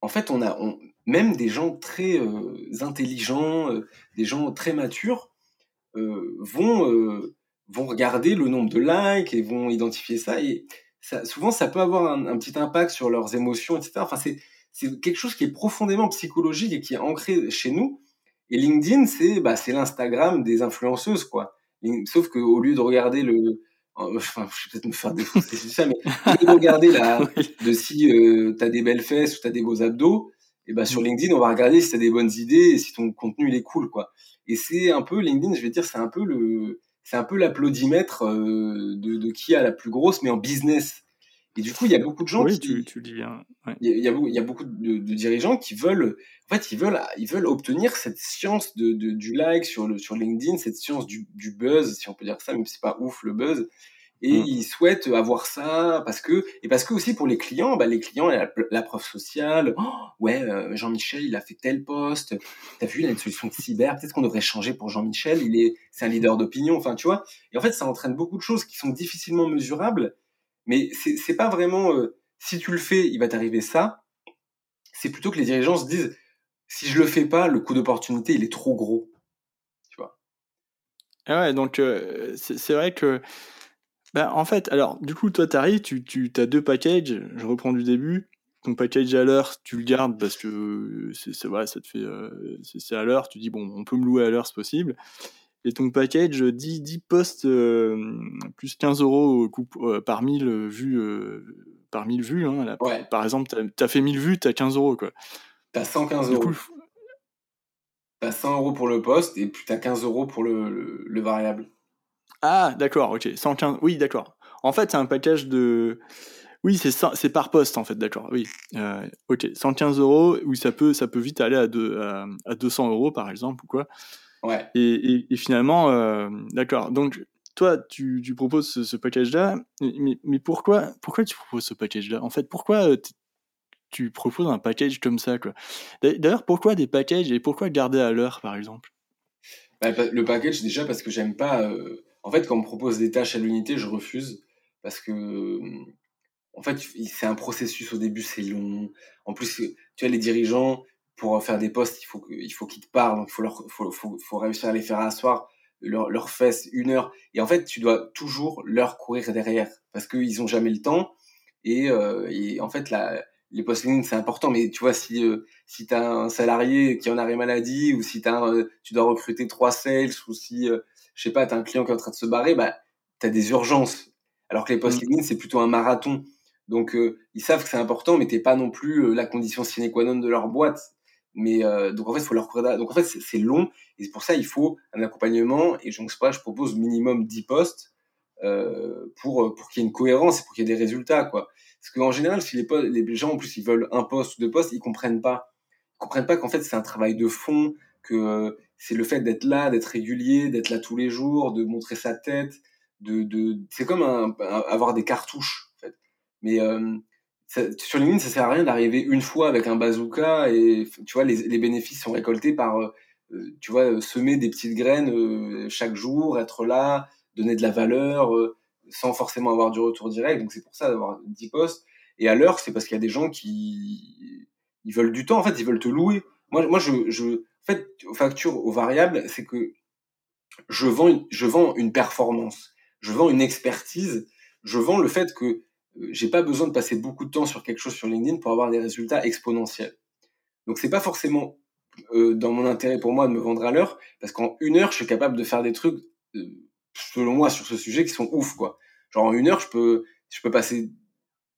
en fait, on a même des gens très euh, intelligents, euh, des gens très matures, vont, vont regarder le nombre de likes et vont identifier ça. Et souvent, ça peut avoir un, petit impact sur leurs émotions, etc. Enfin, c'est, c'est quelque chose qui est profondément psychologique et qui est ancré chez nous. Et LinkedIn, c'est bah, c'est l'Instagram des influenceuses, quoi. Sauf qu'au lieu de regarder le, enfin, je vais peut-être me faire défoncer c'est ça, mais regarder là, *laughs* de si euh, tu as des belles fesses ou tu as des beaux abdos, et ben sur mm. LinkedIn, on va regarder si tu as des bonnes idées et si ton contenu il est cool, quoi. Et c'est un peu, LinkedIn, je vais dire, c'est un peu le, c'est un peu l'applaudimètre euh, de, de, qui a la plus grosse, mais en business. Et du coup, il y a beaucoup de gens oui, qui. Tu, tu dis bien. Il, y a, il, y a, beaucoup de, de, dirigeants qui veulent. En fait, ils veulent, ils veulent obtenir cette science de, du like sur, le, sur LinkedIn, cette science du, du buzz, si on peut dire ça, même si c'est pas ouf le buzz et mmh. ils souhaitent avoir ça parce que et parce que aussi pour les clients bah les clients la, la preuve sociale oh, ouais euh, Jean-Michel il a fait tel poste t'as vu il a une solution de cyber peut-être qu'on devrait changer pour Jean-Michel il est c'est un leader d'opinion enfin tu vois et en fait ça entraîne beaucoup de choses qui sont difficilement mesurables mais c'est pas vraiment euh, si tu le fais il va t'arriver ça. C'est plutôt que les dirigeants se disent si je le fais pas le coût d'opportunité il est trop gros. Tu vois. Ah ouais donc euh, c'est vrai que bah, en fait, alors, du coup, toi, t'arrives, tu, tu as deux packages, je reprends du début. Ton package à l'heure, tu le gardes parce que c'est voilà, ça te fait euh, c'est à l'heure, tu dis bon, on peut me louer à l'heure, c'est possible. Et ton package 10, 10 postes euh, plus 15 euros euh, par 1000 vues par 1000 vues. Hein, Par exemple, tu as, fait 1000 vues, tu as 15 euros. quoi. Tu as 115 euros. Tu as 100 euros pour le poste et puis tu as 15 euros pour le, le variable. Ah, d'accord, ok. 115. Oui, d'accord. En fait, c'est un package de. Oui, c'est par poste en fait, d'accord. Oui, euh, ok. 115 euros, oui, ça peut, ça peut vite aller à, deux, à, 200 euros par exemple ou quoi. Ouais. Et, et, finalement, euh, d'accord. Donc, toi, tu, tu proposes ce, package-là, mais, mais, pourquoi, pourquoi tu proposes ce package-là? En fait, pourquoi euh, tu proposes un package comme ça quoi? D'ailleurs, pourquoi des packages et pourquoi garder à l'heure par exemple? Bah, Le package, déjà parce que j'aime pas. En fait, quand on me propose des tâches à l'unité, je refuse parce que, en fait, c'est un processus au début, c'est long. En plus, tu vois, les dirigeants, pour faire des postes, il faut qu'il faut qu'ils te parlent, il faut, leur, faut, faut, faut, réussir à les faire asseoir, leur, leur fesses une heure. Et en fait, tu dois toujours leur courir derrière parce qu'ils ont jamais le temps. Et, euh, et en fait, la, les postes LinkedIn, c'est important, mais tu vois, si, euh, si tu as un salarié qui en arrêt maladie, ou si as euh, tu dois recruter trois sales, ou si euh, je sais pas, tu as un client qui est en train de se barrer, bah, tu as des urgences. Alors que les posts mmh. LinkedIn, c'est plutôt un marathon. Donc, euh, ils savent que c'est important, mais t'es pas non plus euh, la condition sine qua non de leur boîte. Mais euh, donc en fait, faut leur Donc en fait, c'est long et pour ça il faut un accompagnement. Et sais pas, je propose minimum 10 postes pour pour qu'il y ait une cohérence et pour qu'il y ait des résultats, quoi. Parce qu'en général, si les, gens en plus ils veulent un poste ou deux postes, ils comprennent pas. Ils comprennent pas qu'en fait c'est un travail de fond, que c'est le fait d'être là, d'être régulier, d'être là tous les jours, de montrer sa tête, de, de c'est comme un, avoir des cartouches en fait. Mais euh, ça, sur LinkedIn, ça sert à rien d'arriver une fois avec un bazooka et tu vois les, les bénéfices sont récoltés par euh, euh, tu vois semer des petites graines chaque jour, être là, donner de la valeur sans forcément avoir du retour direct. Donc c'est pour ça d'avoir 10 postes. Et à l'heure, c'est parce qu'il y a des gens qui ils veulent du temps. En fait, ils veulent te louer. Moi, moi, je, je fait, facture aux variables, c'est que je vends, je vends une performance, je vends une expertise, je vends le fait que euh, j'ai pas besoin de passer beaucoup de temps sur quelque chose sur LinkedIn pour avoir des résultats exponentiels. Donc c'est pas forcément euh, dans mon intérêt pour moi de me vendre à l'heure, parce qu'en une heure, je suis capable de faire des trucs, euh, selon moi, sur ce sujet qui sont ouf, quoi. Genre en une heure, je peux, je peux passer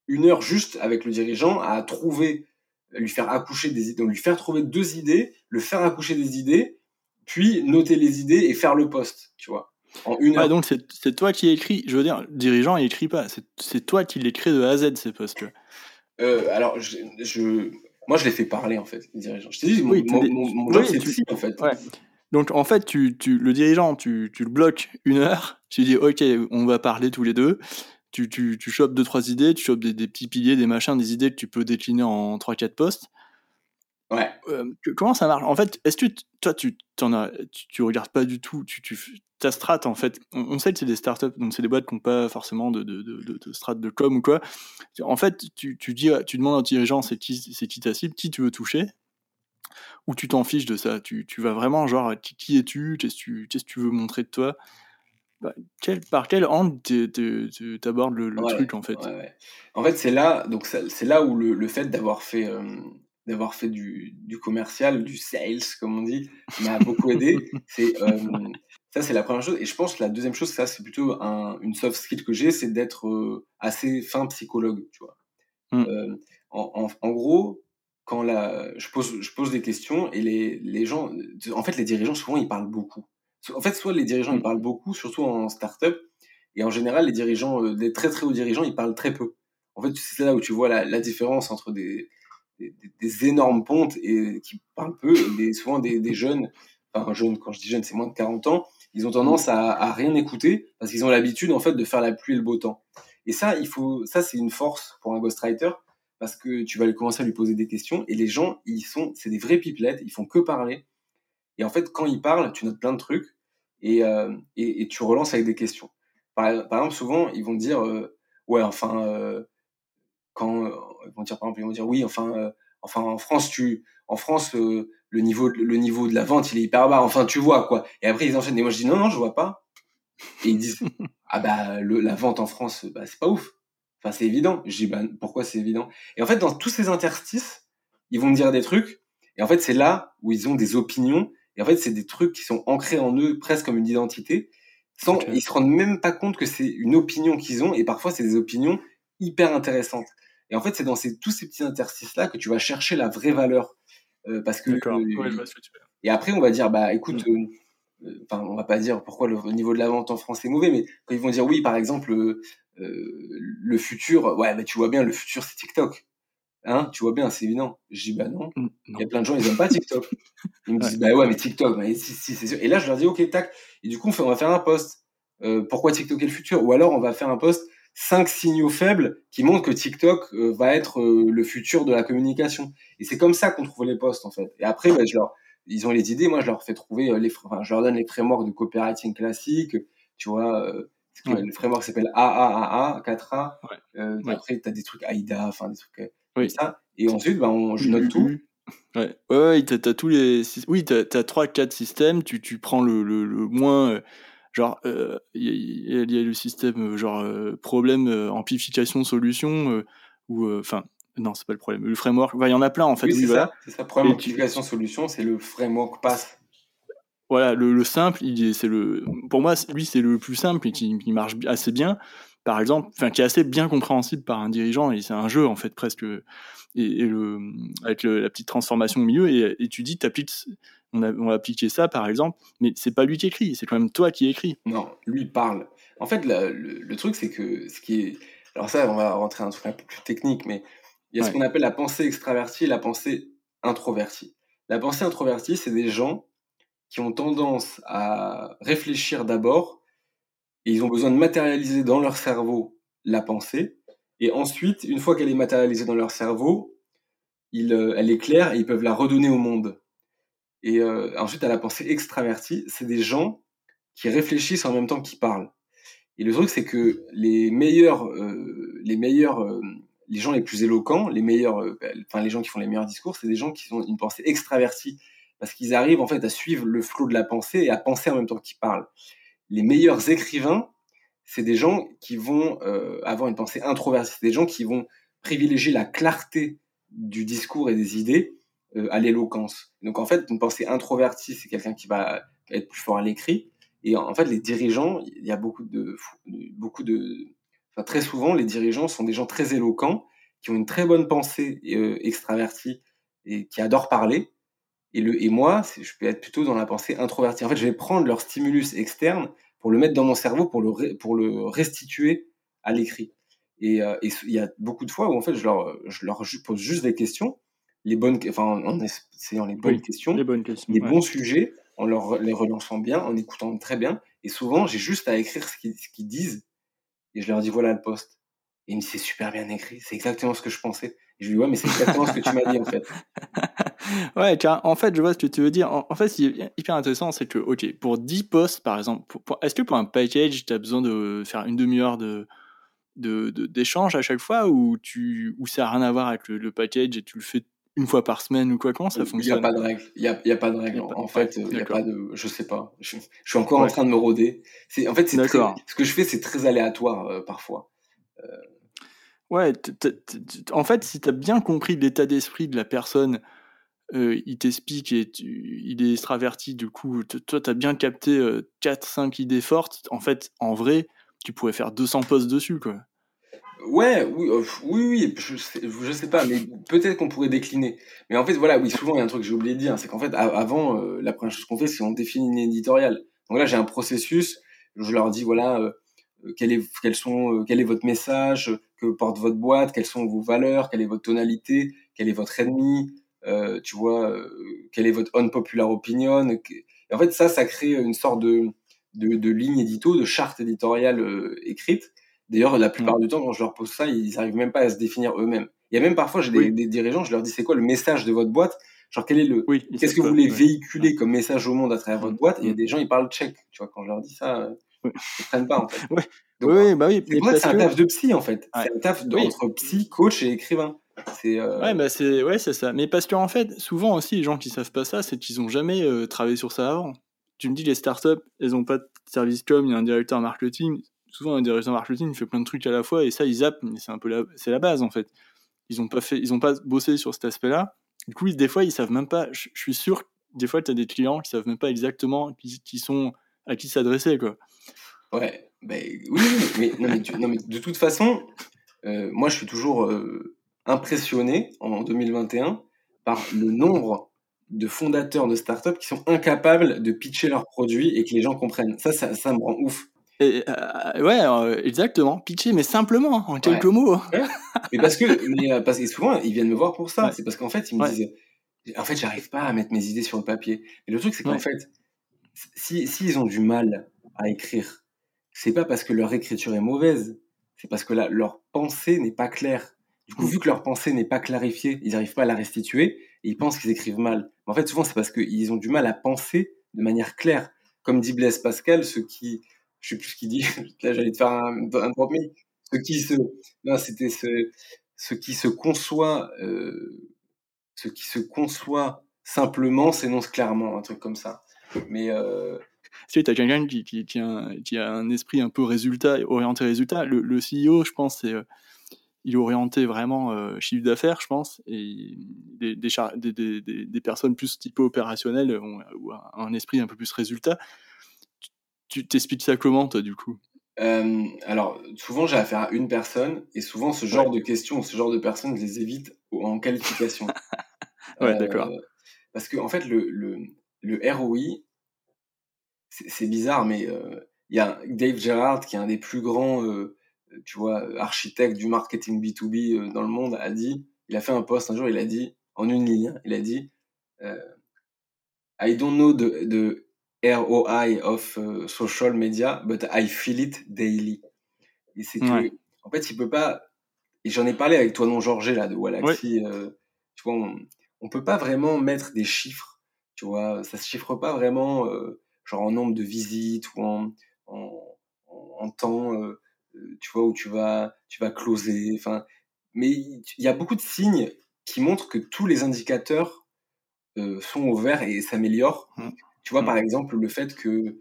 une heure juste avec le dirigeant à trouver lui faire accoucher des idées, lui faire trouver deux idées, le faire accoucher des idées, puis noter les idées et faire le poste, tu vois. En une heure. donc c'est toi qui écris, je veux dire, le dirigeant il écrit pas, c'est toi qui l'écris de A à Z ces postes. Euh, alors, je, je, moi je les fais parler en fait, les dirigeants. Je te dis, mon, job c'est en fait. Donc en fait, tu, tu, le dirigeant, tu, tu le bloques une heure, tu dis ok, on va parler tous les deux, tu, tu, tu chopes deux, trois idées, tu chopes des, des, petits piliers, des machins, des idées que tu peux décliner en 3-4 postes. Ouais. Euh, comment ça marche? En fait, est-ce que toi, tu, en as, tu, regardes pas du tout, tu, tu, ta strat, en fait, on, sait que c'est des startups, donc c'est des boîtes qui n'ont pas forcément de, de, de, de, strat de com ou quoi. En fait, tu, tu, dis, tu demandes à dirigeant c'est qui, c'est qui ta cible, qui tu veux toucher, ou tu t'en fiches de ça. Tu, tu vas vraiment, genre, qui, qui es-tu Qu'est-ce que tu, tu veux montrer de toi? Bah, par quel angle tu abordes le, le truc en fait? En fait, c'est là, donc c'est là où le, le fait d'avoir fait, euh, d'avoir fait du, du, commercial, du sales, comme on dit, m'a beaucoup aidé. *laughs* C'est euh, ça, c'est la première chose. Et je pense que la deuxième chose, ça, c'est plutôt un, une soft skill que j'ai, c'est d'être euh, assez fin psychologue, tu vois. Mm. Euh, en, en, en, gros, quand la, je pose, je pose des questions et les, les gens, en fait, les dirigeants souvent ils parlent beaucoup. En fait, soit les dirigeants ils mm. parlent beaucoup, surtout en startup, et en général, les dirigeants, des très très hauts dirigeants, ils parlent très peu. En fait, c'est là où tu vois la, la différence entre des, des, des, énormes pontes et qui parlent peu, et souvent des, des jeunes, enfin jeunes, quand je dis jeunes, c'est moins de 40 ans, ils ont tendance à, rien écouter parce qu'ils ont l'habitude en fait de faire la pluie et le beau temps. Et ça, il faut, ça c'est une force pour un ghostwriter parce que tu vas commencer à lui poser des questions et les gens, ils sont, c'est des vrais pipelettes, ils font que parler. Et en fait, quand ils parlent, tu notes plein de trucs et, euh, et, et, tu relances avec des questions. Par, par exemple, souvent, ils vont dire, euh, ouais, enfin, euh, quand euh, ils vont dire, par exemple, ils vont dire, oui, enfin, euh, enfin, en France, tu, en France, le niveau, le niveau de la vente, il est hyper bas. Enfin, tu vois quoi. Et après, ils enchaînent. Et moi, je dis, non, non, je vois pas. Et ils disent, *laughs* ah bah, le, la vente en France, bah, c'est pas ouf. Enfin, c'est évident. Je dis, bah, pourquoi c'est évident? Et en fait, dans tous ces interstices, ils vont me dire des trucs. Et en fait, c'est là où ils ont des opinions. Et en fait, c'est des trucs qui sont ancrés en eux, presque comme une identité. Sans, okay. Ils se rendent même pas compte que c'est une opinion qu'ils ont. Et parfois, c'est des opinions hyper intéressantes. Et en fait, c'est dans ces, tous ces petits interstices-là que tu vas chercher la vraie valeur. Euh, parce que, euh, ouais, et après, on va dire, bah, écoute, mm. euh, enfin, on va pas dire pourquoi le niveau de la vente en France est mauvais, mais quand ils vont dire oui, par exemple, euh, le futur, ouais, bah, tu vois bien, le futur, c'est TikTok. Hein, tu vois bien, c'est évident. Je dis, bah non. non. Il y a plein de gens, ils aiment pas TikTok. *laughs* Ils me disent, bah ouais, mais TikTok, bah, si, si, c'est sûr. Et là, je leur dis, ok, tac. Et du coup, on, fait, on va faire un post. Euh, pourquoi TikTok est le futur? Ou alors, on va faire un post cinq signaux faibles qui montrent que TikTok euh, va être euh, le futur de la communication. Et c'est comme ça qu'on trouve les posts, en fait. Et après, bah, je leur, ils ont les idées. Moi, je leur fais trouver les, enfin, je leur donne les frameworks de copywriting classique. Tu vois, ouais. le framework s'appelle AAAA, 4A. Ouais. Euh, ouais. Après, tu as des trucs AIDA, enfin, des trucs oui. ça. Et ensuite, bah, on, je note tout. Ouais, ouais, ouais t'as, as tous les. Oui, t'as, as 3-4 systèmes. Tu, tu prends le, le, le moins. Euh, genre, il euh, y, y, a le système, genre, euh, problème, amplification, solution, ou. Enfin, non, c'est pas le problème. Le framework, il bah, y en a plein en fait. Oui, c'est voilà. ça. C'est ça. Problème, amplification, solution, c'est le framework pass. Voilà, le, le simple, il, c'est le. Pour moi, lui, c'est le plus simple et qui, qui marche assez bien par exemple, enfin qui est assez bien compréhensible par un dirigeant et c'est un jeu en fait presque et, et le avec le, la petite transformation au milieu et, et tu dis t'appliques on, a, on va appliquer ça par exemple mais c'est pas lui qui écrit c'est quand même toi qui écris. Non lui parle. En fait le, le, le truc c'est que ce qui est alors ça on va rentrer dans un truc un peu plus technique mais il y a ouais. ce qu'on appelle la pensée extravertie et la pensée introvertie. La pensée introvertie c'est des gens qui ont tendance à réfléchir d'abord et ils ont besoin de matérialiser dans leur cerveau la pensée. Et ensuite, une fois qu'elle est matérialisée dans leur cerveau, euh, elle est claire et ils peuvent la redonner au monde. Et euh, ensuite, à la pensée extravertie, c'est des gens qui réfléchissent en même temps qu'ils parlent. Et le truc, c'est que les meilleurs, euh, les meilleurs, euh, les gens les plus éloquents, les meilleurs, euh, enfin les gens qui font les meilleurs discours, c'est des gens qui ont une pensée extravertie parce qu'ils arrivent en fait à suivre le flot de la pensée et à penser en même temps qu'ils parlent les meilleurs écrivains, c'est des gens qui vont euh, avoir une pensée introvertie, c'est des gens qui vont privilégier la clarté du discours et des idées euh, à l'éloquence. Donc en fait, une pensée introvertie, c'est quelqu'un qui va être plus fort à l'écrit. Et en fait, les dirigeants, il y a beaucoup de, beaucoup de, enfin très souvent, les dirigeants sont des gens très éloquents, qui ont une très bonne pensée euh, extravertie et qui adorent parler, et, le, et moi, je peux être plutôt dans la pensée introvertie. En fait, je vais prendre leur stimulus externe pour le mettre dans mon cerveau, pour le, pour le restituer à l'écrit. Et euh, il y a beaucoup de fois où en fait, je leur, je leur pose juste des questions, les bonnes, enfin, en essayant les bonnes oui, questions, les, bonnes questions, les ouais. bons sujets, en leur, les relançant bien, en écoutant très bien. Et souvent, j'ai juste à écrire ce qu'ils, ce qu'ils disent, et je leur dis voilà le poste. Il me dit c'est super bien écrit, c'est exactement ce que je pensais. Et je lui dis ouais, mais c'est exactement ce que tu m'as dit en fait. *laughs* Ouais, car en fait, je vois ce que tu veux dire. En, en fait, ce qui est hyper intéressant, c'est que, ok, pour 10 postes, par exemple, est-ce que pour un package, tu as besoin de faire une demi-heure de, d'échange à chaque fois ou, tu, ou ça n'a rien à voir avec le, le, package et tu le fais une fois par semaine ou quoi? Comment ça fonctionne Il n'y a pas de règle. Il n'y a, y a, pas de règle. En fait, il n'y a pas de. Je sais pas. Je, je suis encore ouais. en train de me rôder. C'est, en fait, c'est ce que je fais, c'est très aléatoire euh, parfois. Euh, Ouais, en fait, si tu as bien compris l'état d'esprit de la personne, euh, il t'explique et il est extraverti, du coup, toi, tu as bien capté 4-5 idées fortes. En fait, en vrai, tu pourrais faire 200 posts dessus, quoi. Ouais, oui, oui, oui, je sais, sais pas, mais peut-être qu'on pourrait décliner. Mais en fait, voilà, oui, souvent, il y a un truc que j'ai oublié de dire, c'est qu'en fait, avant, la première chose qu'on fait, c'est on définit une éditoriale. Donc là, j'ai un processus, je leur dis, voilà, quel est, sont, quel est votre message, que porte votre boîte, quelles sont vos valeurs, quelle est votre tonalité, quel est votre ennemi, euh, tu vois, euh, quelle est votre unpopular opinion. Et en fait, ça, ça crée une sorte de, de, de ligne édito, de charte éditoriale euh, écrite. D'ailleurs, la plupart mm. du temps, quand je leur pose ça, ils n'arrivent même pas à se définir eux-mêmes. Il y a même parfois, j'ai des, des, dirigeants, je leur dis, c'est quoi le message de votre boîte? Genre, quel est le, oui, qu'est-ce que vous voulez véhiculer comme message au monde à travers votre boîte? Et il y a mm. des gens, ils parlent tchèque. Tu vois, quand je leur dis ça, ne prennent pas, en fait. oui, bah oui. C'est un taf de psy, en fait. C'est un taf entre psy, coach et écrivain. C'est euh, Ouais, bah c'est ouais, c'est ça. Mais parce qu'en fait, souvent aussi, les gens qui savent pas ça, c'est qu'ils ont jamais euh, travaillé sur ça avant. Tu me dis, les startups, elles ont pas de service com, il y a un directeur marketing. Souvent, un directeur marketing, il fait plein de trucs à la fois et ça, ils zappent. Mais c'est un peu la, c'est la base en fait. Ils ont pas fait, ils ont pas bossé sur cet aspect-là. Du coup, des fois, ils savent même pas. Je suis sûr, des fois, tu as des clients qui savent même pas exactement qui, sont à qui s'adresser, quoi. Ouais, ben oui, mais, non, mais, non, mais, de toute façon, euh, moi, je suis toujours impressionné en 2021 par le nombre de fondateurs de startups qui sont incapables de pitcher leurs produits et que les gens comprennent. Ça, ça, ça me rend ouf. Et, euh, ouais, euh, exactement. Pitcher, mais simplement, en quelques mots. Mais parce que, mais, euh, parce que souvent, ils viennent me voir pour ça. C'est parce qu'en fait, ils me disent, en fait, j'arrive pas à mettre mes idées sur le papier. Et le truc, c'est qu'en fait, s'ils si, ils ont du mal à écrire, c'est pas parce que leur écriture est mauvaise, c'est parce que leur pensée n'est pas claire. Du coup, vu que leur pensée n'est pas clarifiée, ils n'arrivent pas à la restituer et ils pensent qu'ils écrivent mal. en fait, souvent, c'est parce qu'ils ont du mal à penser de manière claire. Comme dit Blaise Pascal, ceux qui, je sais plus ce qu'il dit, *laughs* là j'allais te faire un, un drop ceux qui se, non, c'était ce, ce qui se conçoit, euh, ce qui se conçoit simplement s'énonce clairement, un truc comme ça. Mais euh... Si tu as quelqu'un qui, qui, qui, a un, qui, a un, esprit un peu résultat, orienté résultat, le, le CEO, je pense, c'est il est orienté vraiment euh, chiffre d'affaires, je pense, et des, des, des, des, personnes plus type opérationnelles ont, ou un esprit un peu plus résultat. Tu t'expliques ça comment, toi, du coup? Euh, Alors, souvent, j'ai affaire à une personne, et souvent, ce genre de questions, ce genre de personnes, je les évite en qualification. *laughs* ouais, d'accord. Euh, parce que, en fait, le, le, le ROI, c'est bizarre, mais il y a Dave Gerrard, qui est un des plus grands tu vois, architecte du marketing B2B euh, dans le monde, a dit, il a fait un post un jour, il a dit, en une ligne, hein, il a dit, euh, I don't know the, the ROI of euh, social media, but I feel it daily. Et c'est que, en fait, il peut pas, et j'en ai parlé avec toi, non, Georges, là, de Wallaxy, tu vois, on, on peut pas vraiment mettre des chiffres, tu vois, ça se chiffre pas vraiment, genre en nombre de visites ou en, en, en temps, euh, tu vois, où tu vas, tu vas closer. Enfin, mais il y a beaucoup de signes qui montrent que tous les indicateurs euh, sont au vert et s'améliorent. Mmh. Tu vois, par mmh. exemple, le fait que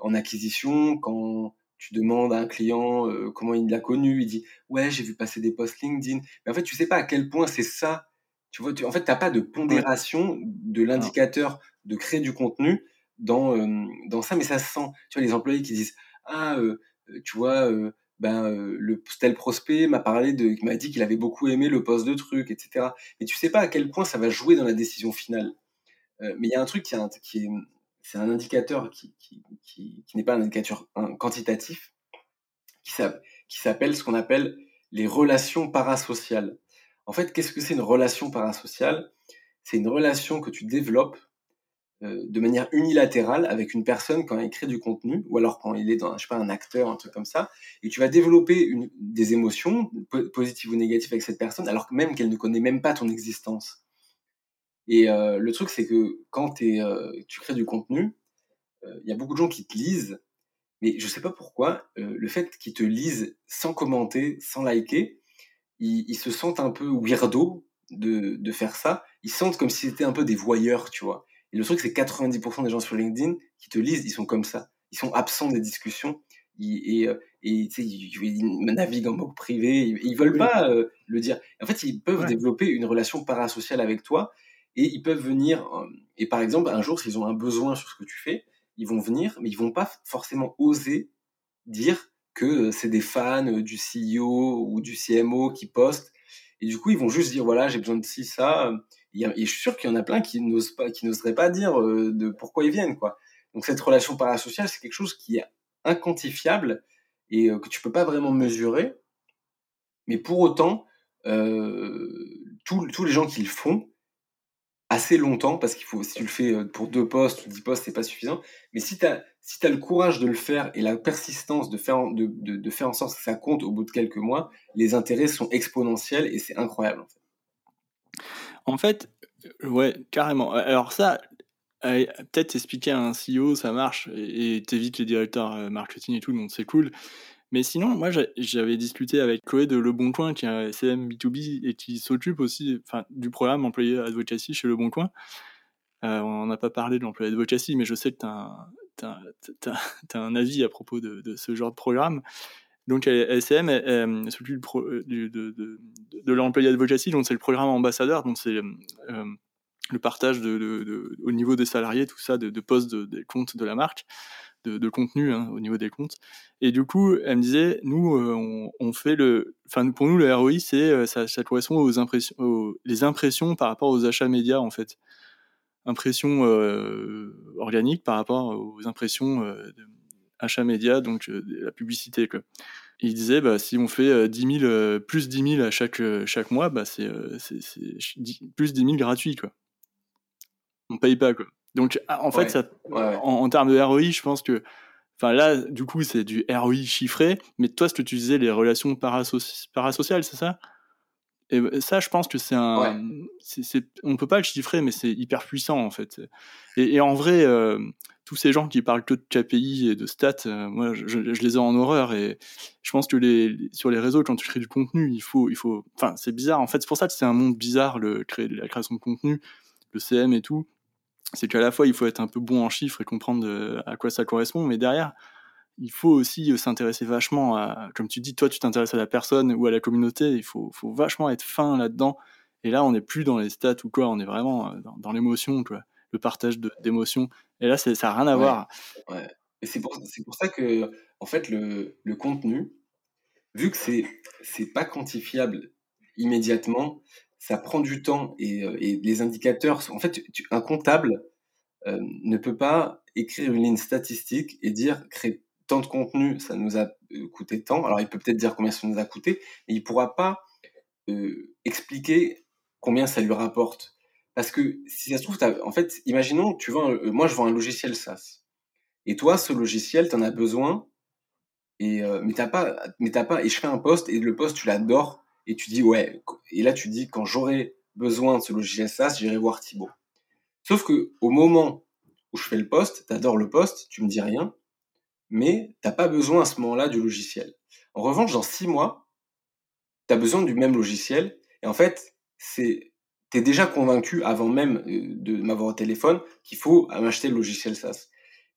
en acquisition, quand tu demandes à un client comment il l'a connu, il dit ouais j'ai vu passer des posts LinkedIn. Mais en fait tu sais pas à quel point c'est ça. Tu vois, en fait t'as pas de pondération de l'indicateur de créer du contenu dans dans ça, mais ça se sent. Tu vois les employés qui disent ah tu vois, ben, le tel prospect m'a parlé de, m'a dit qu'il avait beaucoup aimé le poste de truc, etc. Et tu sais pas à quel point ça va jouer dans la décision finale. mais il y a un truc qui, est, qui est, c'est un indicateur qui, qui, qui, n'est pas un indicateur quantitatif, qui s'appelle ce qu'on appelle les relations parasociales. En fait, qu'est-ce que c'est une relation parasociale? C'est une relation que tu développes euh, de manière unilatérale avec une personne quand elle crée du contenu, ou alors quand il est dans, je sais pas, un acteur, un truc comme ça, et tu vas développer une, des émotions, positives ou négatives avec cette personne, alors que même qu'elle ne connaît même pas ton existence. Et euh, le truc, c'est que quand euh, tu crées du contenu, il y a beaucoup de gens qui te lisent, mais je sais pas pourquoi, le fait qu'ils te lisent sans commenter, sans liker, ils, ils, se sentent un peu weirdo de, de faire ça. Ils sentent comme si c'était un peu des voyeurs, tu vois. Et le truc, c'est 90% des gens sur LinkedIn qui te lisent, ils sont comme ça. Ils sont absents des discussions. et, euh, et ils, naviguent en mode privé, ils, ils veulent pas euh, le dire. En fait, ils peuvent développer une relation parasociale avec toi et ils peuvent venir. Euh, et par exemple, un jour, s'ils ont un besoin sur ce que tu fais, ils vont venir, mais ils vont pas forcément oser dire que c'est des fans du CEO ou du CMO qui postent. Et du coup, ils vont juste dire voilà, j'ai besoin de ci, ça. Et, je suis sûr qu'il y en a plein qui n'osent pas, qui n'oseraient pas dire de pourquoi ils viennent, quoi. Donc cette relation parasociale, c'est quelque chose qui est inquantifiable et euh, que tu peux pas vraiment mesurer. Mais pour autant, euh, tous, les gens qui le font assez longtemps, parce qu'il faut, si tu le fais euh, pour deux postes ou dix postes, c'est pas suffisant. Mais si tu as, si le courage de le faire et la persistance de faire, de, de, faire en sorte que ça compte au bout de quelques mois, les intérêts sont exponentiels et c'est incroyable. En fait. en fait, ouais, carrément. Alors ça, peut-être expliquer à un CEO, ça marche, et t'évites les directeurs euh, marketing et tout, donc c'est cool. Mais sinon, moi, j'avais discuté avec Chloé de Le Bon Coin, qui est un SM B2B et qui s'occupe aussi du programme employé advocacy chez Le Bon Coin. Euh, on n'a pas parlé de l'employé advocacy, mais je sais que tu as, un avis à propos de, ce genre de programme. Donc, elle, s'occupe de, de, de l'employé advocacy, donc c'est le programme ambassadeur, donc c'est euh, le partage au niveau des salariés, tout ça, de, postes des comptes de la marque, de, contenu hein, au niveau des comptes. Et du coup, elle me disait, nous, euh, on, fait le, enfin pour nous le ROI, c'est euh, ça, ça, correspond aux impressions, les impressions par rapport aux achats médias en fait, impressions euh, organiques par rapport aux impressions achats médias, donc la publicité quoi. il disait, bah, si on fait 10 000, plus 10 000 à chaque, chaque mois, bah, c'est plus 10 000 gratuits. Quoi on paye pas quoi. Donc ah, en fait, ça, En, termes de ROI, je pense que, enfin là, du coup, c'est du ROI chiffré. Mais toi, ce que tu disais, les relations parasociales, c'est ça? Et bah, ça, je pense que c'est un, c'est, on peut pas le chiffrer, mais c'est hyper puissant en fait. Et, en vrai, euh, tous ces gens qui parlent que de KPI et de stats, euh, moi, je, les ai en horreur. Et je pense que les, sur les réseaux, quand tu crées du contenu, il faut, il faut, enfin, c'est bizarre. En fait, c'est pour ça que c'est un monde bizarre le la création de contenu, le CM et tout c'est qu'à la fois il faut être un peu bon en chiffres et comprendre euh, à quoi ça correspond, mais derrière il faut aussi euh, s'intéresser vachement à, comme tu dis, toi tu t'intéresses à la personne ou à la communauté, il faut, faut vachement être fin là-dedans. Et là on n'est plus dans les stats ou quoi, on est vraiment euh, dans, l'émotion, quoi, le partage d'émotions. Et là ça n'a rien à voir. Ouais. Et c'est pour, pour, ça que en fait le, le contenu, vu que c'est c'est pas quantifiable immédiatement, ça prend du temps et, euh, et les indicateurs, en fait, un comptable euh, ne peut pas écrire une ligne statistique et dire créer tant de contenu, ça nous a euh, coûté tant. Alors il peut peut-être dire combien ça nous a coûté, mais il pourra pas euh, expliquer combien ça lui rapporte. Parce que si ça se trouve, en fait, imaginons, tu vois, moi je vends un logiciel SaaS. Et toi, ce logiciel, tu en as besoin, et, euh, mais t'as pas, mais t'as pas, et je fais un poste, et le poste, tu l'adores, et tu dis ouais, et là tu dis quand j'aurai besoin de ce logiciel SaaS, j'irai voir Thibaut. Sauf que au moment où je fais le poste, t'adores le poste, tu me dis rien, mais t'as pas besoin à ce moment-là du logiciel. En revanche, dans six mois, tu as besoin du même logiciel, et en fait, c'est t'es déjà convaincu avant même euh, de m'avoir au téléphone qu'il faut m'acheter le logiciel SaaS.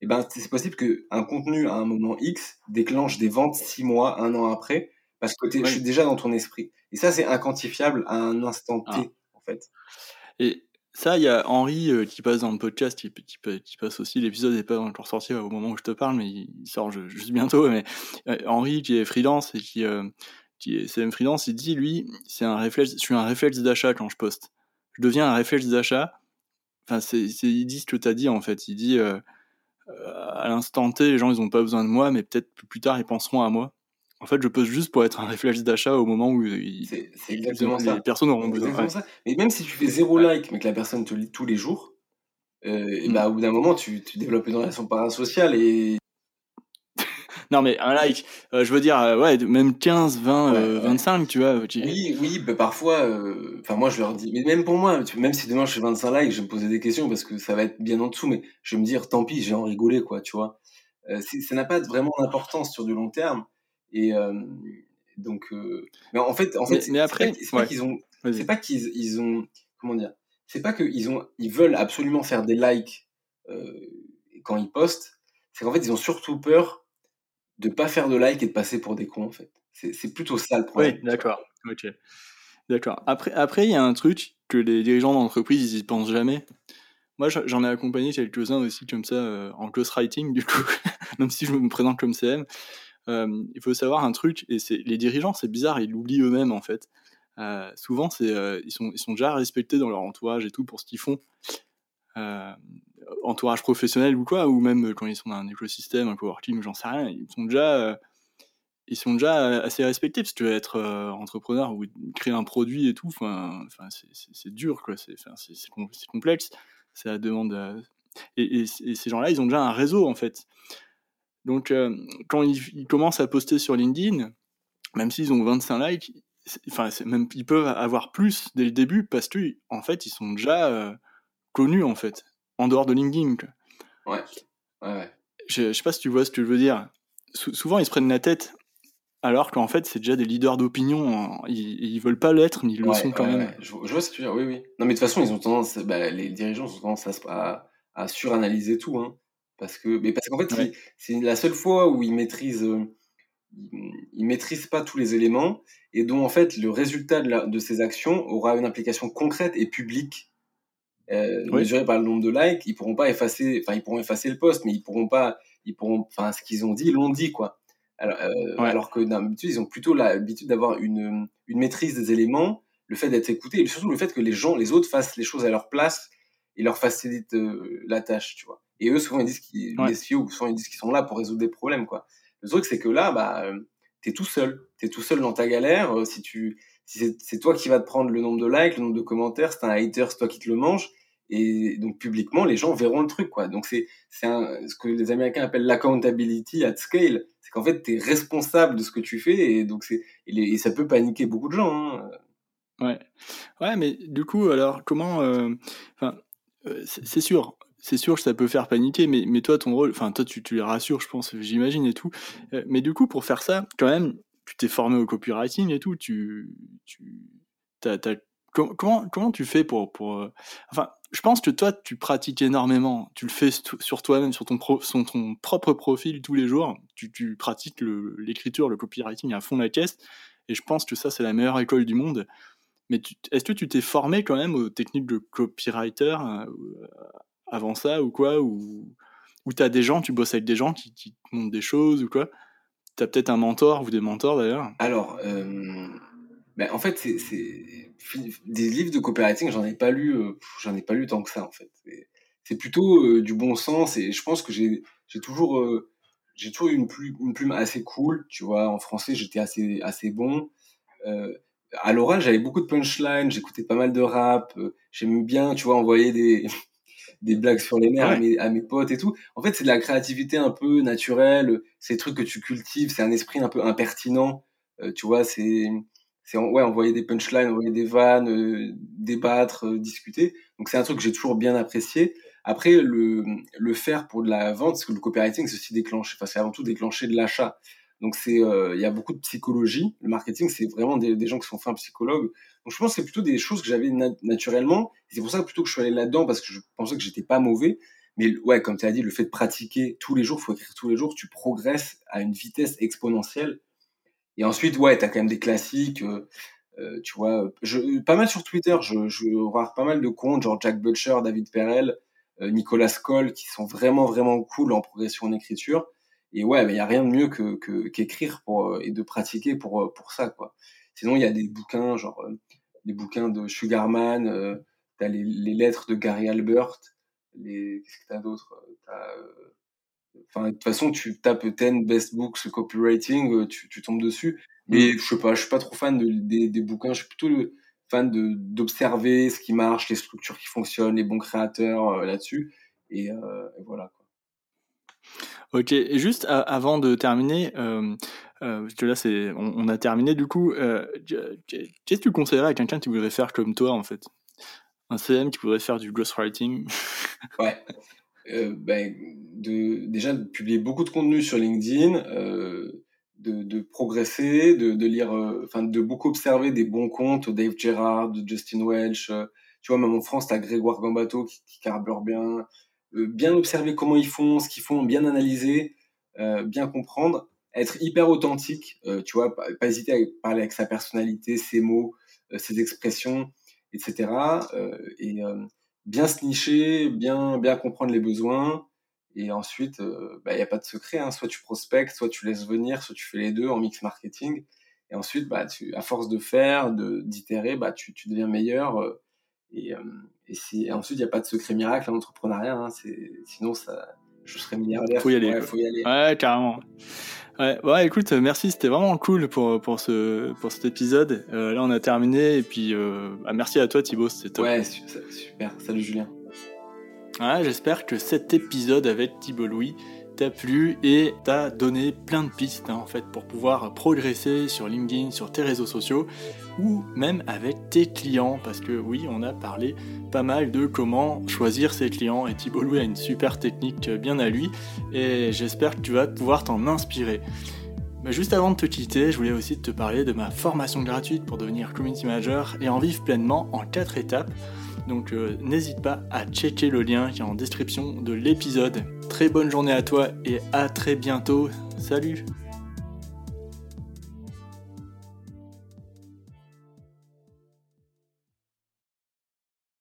Et eh ben, c'est possible qu'un contenu à un moment X déclenche des ventes six mois, un an après, parce que je suis déjà dans ton esprit. Et ça, c'est inquantifiable à un instant T, ah. en fait. Et ça, il y a Henri euh, qui passe dans le podcast, qui, qui, passe aussi, l'épisode n'est pas encore sorti au moment où je te parle, mais il, sort juste bientôt. Mais euh, Henri, qui est freelance et qui, euh, qui est CM freelance, il dit, lui, c'est un réflexe, je suis un réflexe d'achat quand je poste. Je deviens un réflexe d'achat. Enfin, c'est, il dit ce que tu as dit, en fait. Il dit, à l'instant T, les gens, ils n'ont pas besoin de moi, mais peut-être plus tard, ils penseront à moi. En fait, je poste juste pour être un réflexe d'achat au moment où il, c'est, exactement les personnes auront besoin. Ça. Mais même si tu fais zéro like, mais que la personne te lit tous les jours, euh, et mm. bah, au bout d'un moment, tu, tu développes une relation parasociale et. *laughs* non, mais un like, euh, je veux dire, euh, ouais, même 15, 20, 25, tu vois. Oui, oui, bah, parfois, enfin, moi, je leur dis, mais même pour moi, même si demain je fais 25 likes, je vais me poser des questions parce que ça va être bien en dessous, mais je vais me dire, tant pis, je vais en rigoler, quoi, tu vois. ça n'a pas vraiment d'importance sur du long terme. Et donc, mais en fait, en fait, mais, après, c'est pas, qu'ils ont, c'est pas qu'ils ils ont, comment dire, c'est pas qu'ils ont, ils veulent absolument faire des likes quand ils postent. C'est qu'en fait, ils ont surtout peur de pas faire de like et de passer pour des cons en fait. C'est plutôt ça le problème. Oui, d'accord. Ok. D'accord. Après, après, il y a un truc que les dirigeants d'entreprise, ils y pensent jamais. Moi, j'en ai accompagné quelques-uns aussi comme ça euh, en ghostwriting, du coup, *laughs* même si je me présente comme CM. Euh, il faut savoir un truc, et c'est les dirigeants, c'est bizarre, ils l'oublient eux-mêmes en fait. Euh, souvent, c'est ils, sont, déjà respectés dans leur entourage et tout pour ce qu'ils font. entourage professionnel ou quoi, ou même quand ils sont dans un écosystème, un coworking, j'en sais rien, ils sont déjà ils sont déjà assez respectés parce que être entrepreneur ou créer un produit et tout, enfin, c'est dur quoi, c'est complexe c'est la demande. Et, ces gens-là, ils ont déjà un réseau en fait. Donc, quand ils, commencent à poster sur LinkedIn, même s'ils ont 25 likes, enfin, même ils peuvent avoir plus dès le début parce que en fait, ils sont déjà connus en fait, en dehors de LinkedIn. Ouais. ouais. Je, je sais pas si tu vois ce que je veux dire. souvent, ils se prennent la tête alors qu'en fait, c'est déjà des leaders d'opinion. Ils, ils veulent pas l'être, mais ils le sont quand même. Je, vois ce que tu veux dire, oui, oui. Non, mais de toute façon, ils ont tendance, bah, les dirigeants ont tendance à, à, suranalyser tout. Hein, parce que, mais parce qu'en fait, c'est la seule fois où ils maîtrisent, euh, ils, maîtrisent pas tous les éléments et dont en fait le résultat de, de ces actions aura une implication concrète et publique. Euh, mesurée par le nombre de likes, ils pourront pas effacer, enfin ils pourront effacer le post, mais ils pourront pas, ils pourront, enfin ce qu'ils ont dit, ils l'ont dit quoi. Alors, euh, alors que d'habitude, ils ont plutôt l'habitude d'avoir une, une maîtrise des éléments, le fait d'être écouté, et surtout le fait que les gens, les autres fassent les choses à leur place et leur facilitent euh, la tâche, tu vois. Et eux, souvent, ils disent qu'ils, les CEO, souvent, ils disent qu'ils sont là pour résoudre des problèmes, quoi. Le truc, c'est que là, bah, euh, t'es tout seul. T'es tout seul dans ta galère. Euh, si tu, si c'est toi qui vas te prendre le nombre de likes, le nombre de commentaires, c'est un hater, c'est toi qui te le manges. Et donc, publiquement, les gens verront le truc, quoi. Donc, c'est, c'est ce que les Américains appellent l'accountability at scale c'est qu'en fait, tu es responsable de ce que tu fais et donc c'est et, ça peut paniquer beaucoup de gens. Hein. Ouais. Ouais, mais du coup, alors comment euh, enfin euh, c'est sûr, c'est sûr que ça peut faire paniquer, mais, mais toi, ton rôle, enfin, toi, tu, les rassures, je pense, j'imagine et tout. Euh, mais du coup, pour faire ça, quand même, tu t'es formé au copywriting et tout, tu, tu comment, comment tu fais pour, pour enfin, je pense que toi, tu pratiques énormément. Tu le fais sur toi-même, sur ton, ton propre profil tous les jours. Tu, tu pratiques l'écriture, le, copywriting à fond la caisse. Et je pense que ça, c'est la meilleure école du monde. Mais est-ce que tu t'es formé quand même aux techniques de copywriter euh, avant ça ou quoi Ou, ou tu des gens, tu bosses avec des gens qui, qui te montrent des choses ou quoi Tu as peut-être un mentor ou des mentors d'ailleurs Alors, euh, ben, en fait, c'est des livres de copywriting, j'en ai pas lu, euh, j'en ai pas lu tant que ça en fait. C'est plutôt euh, du bon sens et je pense que j'ai toujours j'ai toujours eu une plume, une plume assez cool, tu vois. En français, j'étais assez assez bon. à l'oral, j'avais beaucoup de punchlines, j'écoutais pas mal de rap, j'aimais bien, tu vois, envoyer des des blagues sur les nerfs à, mes, à mes potes et tout. En fait, c'est de la créativité un peu naturelle, c'est des trucs que tu cultives, c'est un esprit un peu impertinent, tu vois, c'est c'est ouais, envoyer des punchlines, envoyer des vannes, euh, débattre, euh, discuter. Donc c'est un truc que j'ai toujours bien apprécié. Après, le, le faire pour de la vente, parce que le copywriting, c'est aussi déclencher, enfin, c'est avant tout déclencher de l'achat. Donc c'est, euh, il y a beaucoup de psychologie. Le marketing, c'est vraiment des, des, gens qui sont fins psychologues. Donc je pense que c'est plutôt des choses que j'avais naturellement. C'est pour ça que plutôt que je suis allé là-dedans, parce que je pensais que j'étais pas mauvais. Mais ouais, comme tu as dit, le fait de pratiquer tous les jours, faut écrire tous les jours, tu progresses à une vitesse exponentielle. Et ensuite, ouais, t'as quand même des classiques. Euh, euh, tu vois, je, pas mal sur Twitter, je, je pas mal de comptes, genre Jack Butcher, David Perel, euh, Nicolas Skoll, qui sont vraiment, vraiment cool en progression en écriture. Et ouais, mais il y a rien de mieux que, que, qu'écrire pour, et de pratiquer pour, pour ça, quoi. Sinon, il y a des bouquins, genre, les bouquins de Sugarman, euh, t'as les, les lettres de Gary Albert, les, qu'est-ce que t'as d'autre? Enfin, de toute façon, tu tapes 10 best books copywriting, euh, tu, tu tombes dessus. Mais mm. je sais pas, je suis pas trop fan de, des, des bouquins. Je suis plutôt fan de d'observer ce qui marche, les structures qui fonctionnent, les bons créateurs euh, là-dessus. Et, euh, et, voilà. Ok. Juste avant de terminer, euh, parce que là c'est, on, a terminé du coup. Qu'est-ce que tu conseillerais à quelqu'un qui voudrait faire comme toi en fait, un CM qui voudrait faire du ghostwriting? *laughs* Ouais. Euh, ben, de, déjà de publier beaucoup de contenu sur LinkedIn, euh, de, progresser, de, lire, euh, enfin de beaucoup observer des bons comptes, Dave Gerrard, Justin Welch, tu vois, même en France, t'as Grégoire Gambato qui, qui bien, bien observer comment ils font, ce qu'ils font, bien analyser, bien comprendre, être hyper authentique, tu vois, pas, hésiter à parler avec sa personnalité, ses mots, ses expressions, etc. et bien se nicher, bien, bien comprendre les besoins. Et ensuite, il bah, n'y a pas de secret. Hein. Soit tu prospectes, soit tu laisses venir, soit tu fais les deux en mix marketing. Et ensuite, bah, tu, à force de faire, d'itérer, bah, tu, tu, deviens meilleur. et, et, si, ensuite, il n'y a pas de secret miracle en entrepreneuriat. Hein. Sinon, ça, je serais milliardaire. Faut y aller. faut y aller. Ouais, carrément. Ouais, ouais, écoute, merci, c'était vraiment cool pour, pour, ce, pour cet épisode. Euh, là, on a terminé, et puis euh, bah, merci à toi, Thibaut, c'était top. Ouais, super. Salut, Julien. Ouais, J'espère que cet épisode avec Thibaut Louis t'a plu et t'a donné plein de pistes hein, en fait pour pouvoir progresser sur LinkedIn, sur tes réseaux sociaux ou même avec tes clients parce que oui on a parlé pas mal de comment choisir ses clients et Thibault Louis a une super technique bien à lui et j'espère que tu vas pouvoir t'en inspirer. Mais juste avant de te quitter, je voulais aussi te parler de ma formation gratuite pour devenir community manager et en vivre pleinement en 4 étapes. Donc euh, n'hésite pas à checker le lien qui est en description de l'épisode. Très bonne journée à toi et à très bientôt. Salut